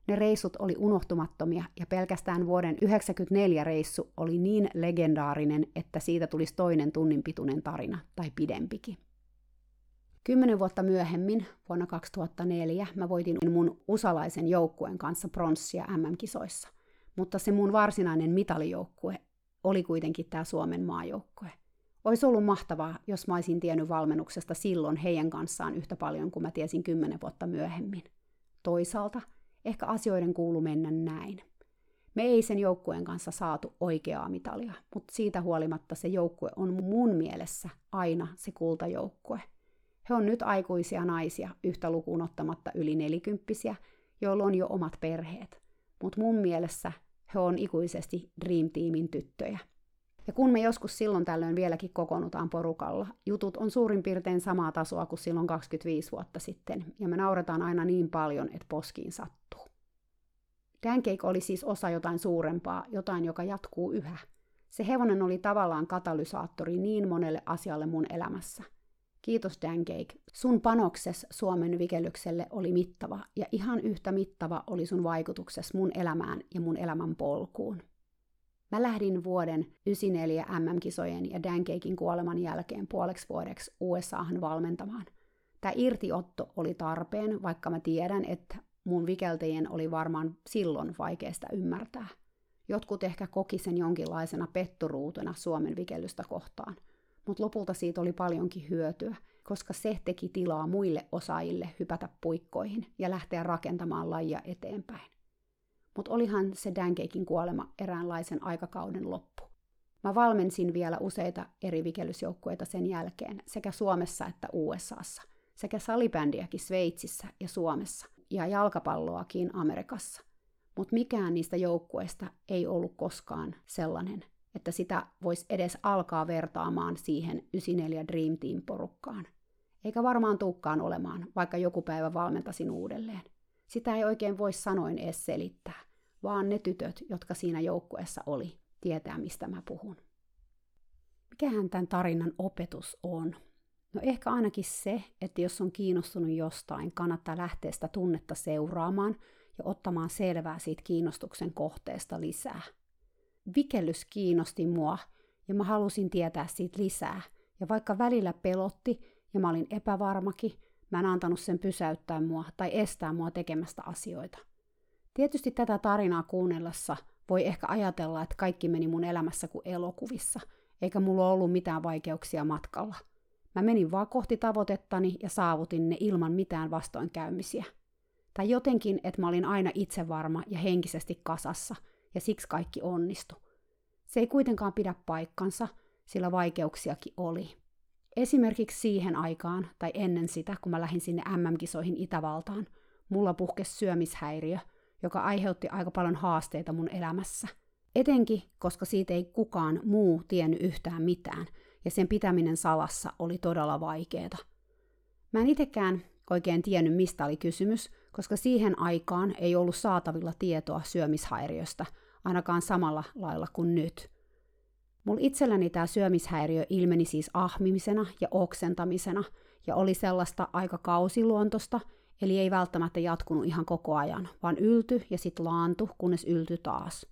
Ne reissut oli unohtumattomia ja pelkästään vuoden 1994 reissu oli niin legendaarinen, että siitä tulisi toinen tunnin pituinen tarina tai pidempikin. Kymmenen vuotta myöhemmin, vuonna 2004, mä voitin mun usalaisen joukkueen kanssa pronssia MM-kisoissa. Mutta se mun varsinainen mitalijoukkue oli kuitenkin tämä Suomen maajoukkue. Olisi ollut mahtavaa, jos mä olisin tiennyt valmennuksesta silloin heidän kanssaan yhtä paljon kuin mä tiesin kymmenen vuotta myöhemmin. Toisaalta ehkä asioiden kuulu mennä näin. Me ei sen joukkueen kanssa saatu oikeaa mitalia, mutta siitä huolimatta se joukkue on mun mielessä aina se kultajoukkue. He on nyt aikuisia naisia, yhtä lukuun ottamatta yli nelikymppisiä, joilla on jo omat perheet. Mutta mun mielessä he on ikuisesti Dream Teamin tyttöjä. Ja kun me joskus silloin tällöin vieläkin kokoonnutaan porukalla, jutut on suurin piirtein samaa tasoa kuin silloin 25 vuotta sitten, ja me nauretaan aina niin paljon, että poskiin sattuu. Dancake oli siis osa jotain suurempaa, jotain, joka jatkuu yhä. Se hevonen oli tavallaan katalysaattori niin monelle asialle mun elämässä. Kiitos Dancake. Sun panokses Suomen vikellykselle oli mittava, ja ihan yhtä mittava oli sun vaikutukses mun elämään ja mun elämän polkuun. Mä lähdin vuoden 94 MM-kisojen ja Dancakein kuoleman jälkeen puoleksi vuodeksi USAhan valmentamaan. Tämä irtiotto oli tarpeen, vaikka mä tiedän, että mun vikeltäjien oli varmaan silloin vaikeasta ymmärtää. Jotkut ehkä koki sen jonkinlaisena petturuutena Suomen vikellystä kohtaan, mutta lopulta siitä oli paljonkin hyötyä, koska se teki tilaa muille osaajille hypätä puikkoihin ja lähteä rakentamaan lajia eteenpäin. Mutta olihan se Dankeikin kuolema eräänlaisen aikakauden loppu. Mä valmensin vielä useita eri vikellysjoukkueita sen jälkeen, sekä Suomessa että USAssa, sekä salibändiäkin Sveitsissä ja Suomessa, ja jalkapalloakin Amerikassa. Mutta mikään niistä joukkueista ei ollut koskaan sellainen, että sitä voisi edes alkaa vertaamaan siihen 94 Dream Team-porukkaan. Eikä varmaan tukkaan olemaan, vaikka joku päivä valmentasin uudelleen. Sitä ei oikein voi sanoin edes selittää, vaan ne tytöt, jotka siinä joukkueessa oli, tietää mistä mä puhun. Mikähän tämän tarinan opetus on? No ehkä ainakin se, että jos on kiinnostunut jostain, kannattaa lähteä sitä tunnetta seuraamaan ja ottamaan selvää siitä kiinnostuksen kohteesta lisää. Vikellys kiinnosti mua ja mä halusin tietää siitä lisää. Ja vaikka välillä pelotti ja mä olin epävarmakin, mä en antanut sen pysäyttää mua tai estää mua tekemästä asioita. Tietysti tätä tarinaa kuunnellessa voi ehkä ajatella, että kaikki meni mun elämässä kuin elokuvissa, eikä mulla ollut mitään vaikeuksia matkalla – Mä menin vaan kohti tavoitettani ja saavutin ne ilman mitään vastoinkäymisiä. Tai jotenkin, että mä olin aina itsevarma ja henkisesti kasassa, ja siksi kaikki onnistu. Se ei kuitenkaan pidä paikkansa, sillä vaikeuksiakin oli. Esimerkiksi siihen aikaan, tai ennen sitä, kun mä lähdin sinne MM-kisoihin Itävaltaan, mulla puhkesi syömishäiriö, joka aiheutti aika paljon haasteita mun elämässä. Etenkin, koska siitä ei kukaan muu tiennyt yhtään mitään – ja sen pitäminen salassa oli todella vaikeaa. Mä en itsekään oikein tiennyt, mistä oli kysymys, koska siihen aikaan ei ollut saatavilla tietoa syömishäiriöstä, ainakaan samalla lailla kuin nyt. Mulla itselläni tämä syömishäiriö ilmeni siis ahmimisena ja oksentamisena, ja oli sellaista aika kausiluontosta, eli ei välttämättä jatkunut ihan koko ajan, vaan ylty ja sitten laantu, kunnes ylty taas.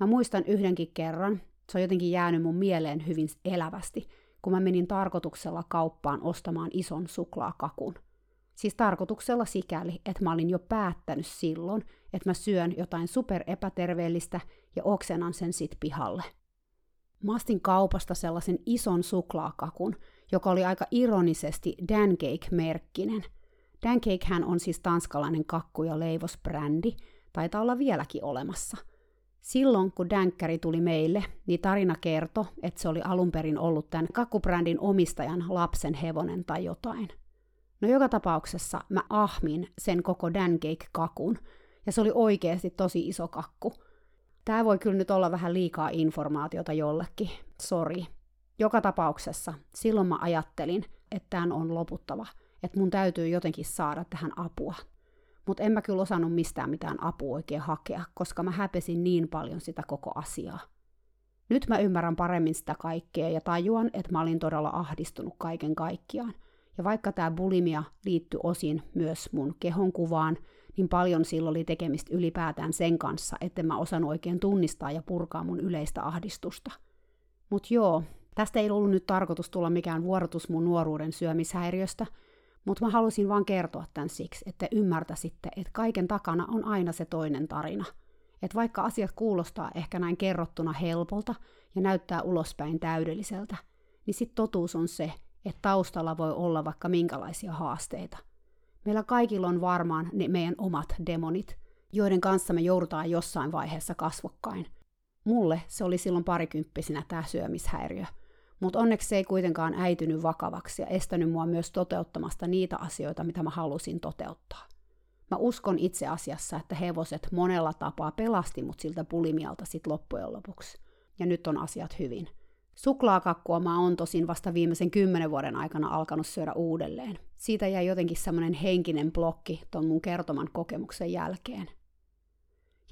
Mä muistan yhdenkin kerran, se on jotenkin jäänyt mun mieleen hyvin elävästi, kun mä menin tarkoituksella kauppaan ostamaan ison suklaakakun. Siis tarkoituksella sikäli, että mä olin jo päättänyt silloin, että mä syön jotain super epäterveellistä ja oksenan sen sit pihalle. Mä astin kaupasta sellaisen ison suklaakakun, joka oli aika ironisesti Dancake-merkkinen. Dancake on siis tanskalainen kakku- ja leivosbrändi, taitaa olla vieläkin olemassa – Silloin, kun Dänkkäri tuli meille, niin tarina kertoi, että se oli alun perin ollut tämän kakkubrändin omistajan lapsen hevonen tai jotain. No joka tapauksessa mä ahmin sen koko Dancake-kakun, ja se oli oikeasti tosi iso kakku. Tää voi kyllä nyt olla vähän liikaa informaatiota jollekin, sori. Joka tapauksessa silloin mä ajattelin, että tämän on loputtava, että mun täytyy jotenkin saada tähän apua mutta en mä kyllä osannut mistään mitään apua oikein hakea, koska mä häpesin niin paljon sitä koko asiaa. Nyt mä ymmärrän paremmin sitä kaikkea ja tajuan, että mä olin todella ahdistunut kaiken kaikkiaan. Ja vaikka tämä bulimia liittyi osin myös mun kehonkuvaan, niin paljon silloin oli tekemistä ylipäätään sen kanssa, että mä osannut oikein tunnistaa ja purkaa mun yleistä ahdistusta. Mut joo, tästä ei ollut nyt tarkoitus tulla mikään vuorotus mun nuoruuden syömishäiriöstä, mutta mä halusin vaan kertoa tämän siksi, että ymmärtäisitte, että kaiken takana on aina se toinen tarina. Että vaikka asiat kuulostaa ehkä näin kerrottuna helpolta ja näyttää ulospäin täydelliseltä, niin sitten totuus on se, että taustalla voi olla vaikka minkälaisia haasteita. Meillä kaikilla on varmaan ne meidän omat demonit, joiden kanssa me joudutaan jossain vaiheessa kasvokkain. Mulle se oli silloin parikymppisenä tämä syömishäiriö, mutta onneksi se ei kuitenkaan äitynyt vakavaksi ja estänyt mua myös toteuttamasta niitä asioita, mitä mä halusin toteuttaa. Mä uskon itse asiassa, että hevoset monella tapaa pelasti mut siltä pulimialta sit loppujen lopuksi. Ja nyt on asiat hyvin. Suklaakakkua mä oon tosin vasta viimeisen kymmenen vuoden aikana alkanut syödä uudelleen. Siitä jäi jotenkin semmoinen henkinen blokki ton mun kertoman kokemuksen jälkeen.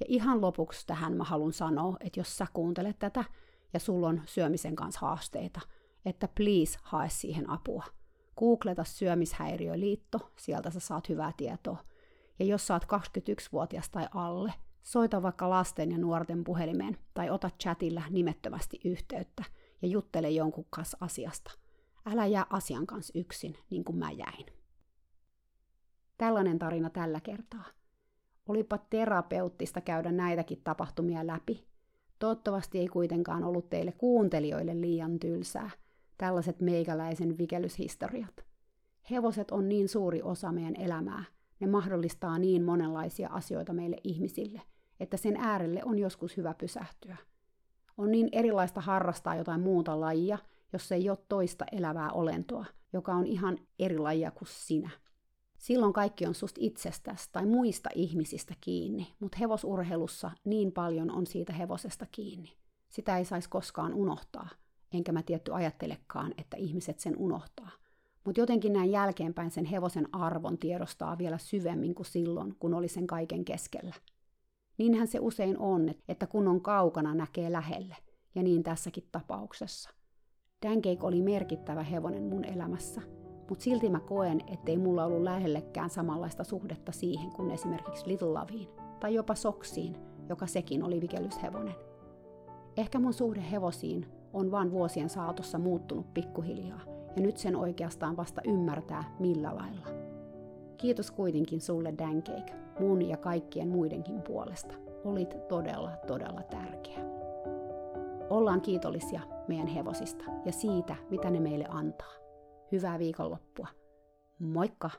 Ja ihan lopuksi tähän mä haluan sanoa, että jos sä kuuntelet tätä ja sulla on syömisen kanssa haasteita, että please hae siihen apua. Googleta syömishäiriöliitto, sieltä sä saat hyvää tietoa. Ja jos sä oot 21-vuotias tai alle, soita vaikka lasten ja nuorten puhelimeen tai ota chatilla nimettömästi yhteyttä ja juttele jonkun kanssa asiasta. Älä jää asian kanssa yksin, niin kuin mä jäin. Tällainen tarina tällä kertaa. Olipa terapeuttista käydä näitäkin tapahtumia läpi. Toivottavasti ei kuitenkaan ollut teille kuuntelijoille liian tylsää, tällaiset meikäläisen vikelyshistoriat. Hevoset on niin suuri osa meidän elämää, ne mahdollistaa niin monenlaisia asioita meille ihmisille, että sen äärelle on joskus hyvä pysähtyä. On niin erilaista harrastaa jotain muuta lajia, jos ei ole toista elävää olentoa, joka on ihan eri lajia kuin sinä. Silloin kaikki on susta itsestäsi tai muista ihmisistä kiinni, mutta hevosurheilussa niin paljon on siitä hevosesta kiinni. Sitä ei saisi koskaan unohtaa, enkä mä tietty ajattelekaan, että ihmiset sen unohtaa. Mutta jotenkin näin jälkeenpäin sen hevosen arvon tiedostaa vielä syvemmin kuin silloin, kun oli sen kaiken keskellä. Niinhän se usein on, että kun on kaukana, näkee lähelle, ja niin tässäkin tapauksessa. Dancake oli merkittävä hevonen mun elämässä, mutta silti mä koen, ettei mulla ollut lähellekään samanlaista suhdetta siihen kuin esimerkiksi Little Loveen, tai jopa Soksiin, joka sekin oli vikelyshevonen. Ehkä mun suhde hevosiin on vaan vuosien saatossa muuttunut pikkuhiljaa, ja nyt sen oikeastaan vasta ymmärtää millä lailla. Kiitos kuitenkin sulle Dancake, mun ja kaikkien muidenkin puolesta. Olit todella, todella tärkeä. Ollaan kiitollisia meidän hevosista ja siitä, mitä ne meille antaa. Hyvää viikonloppua. Moikka!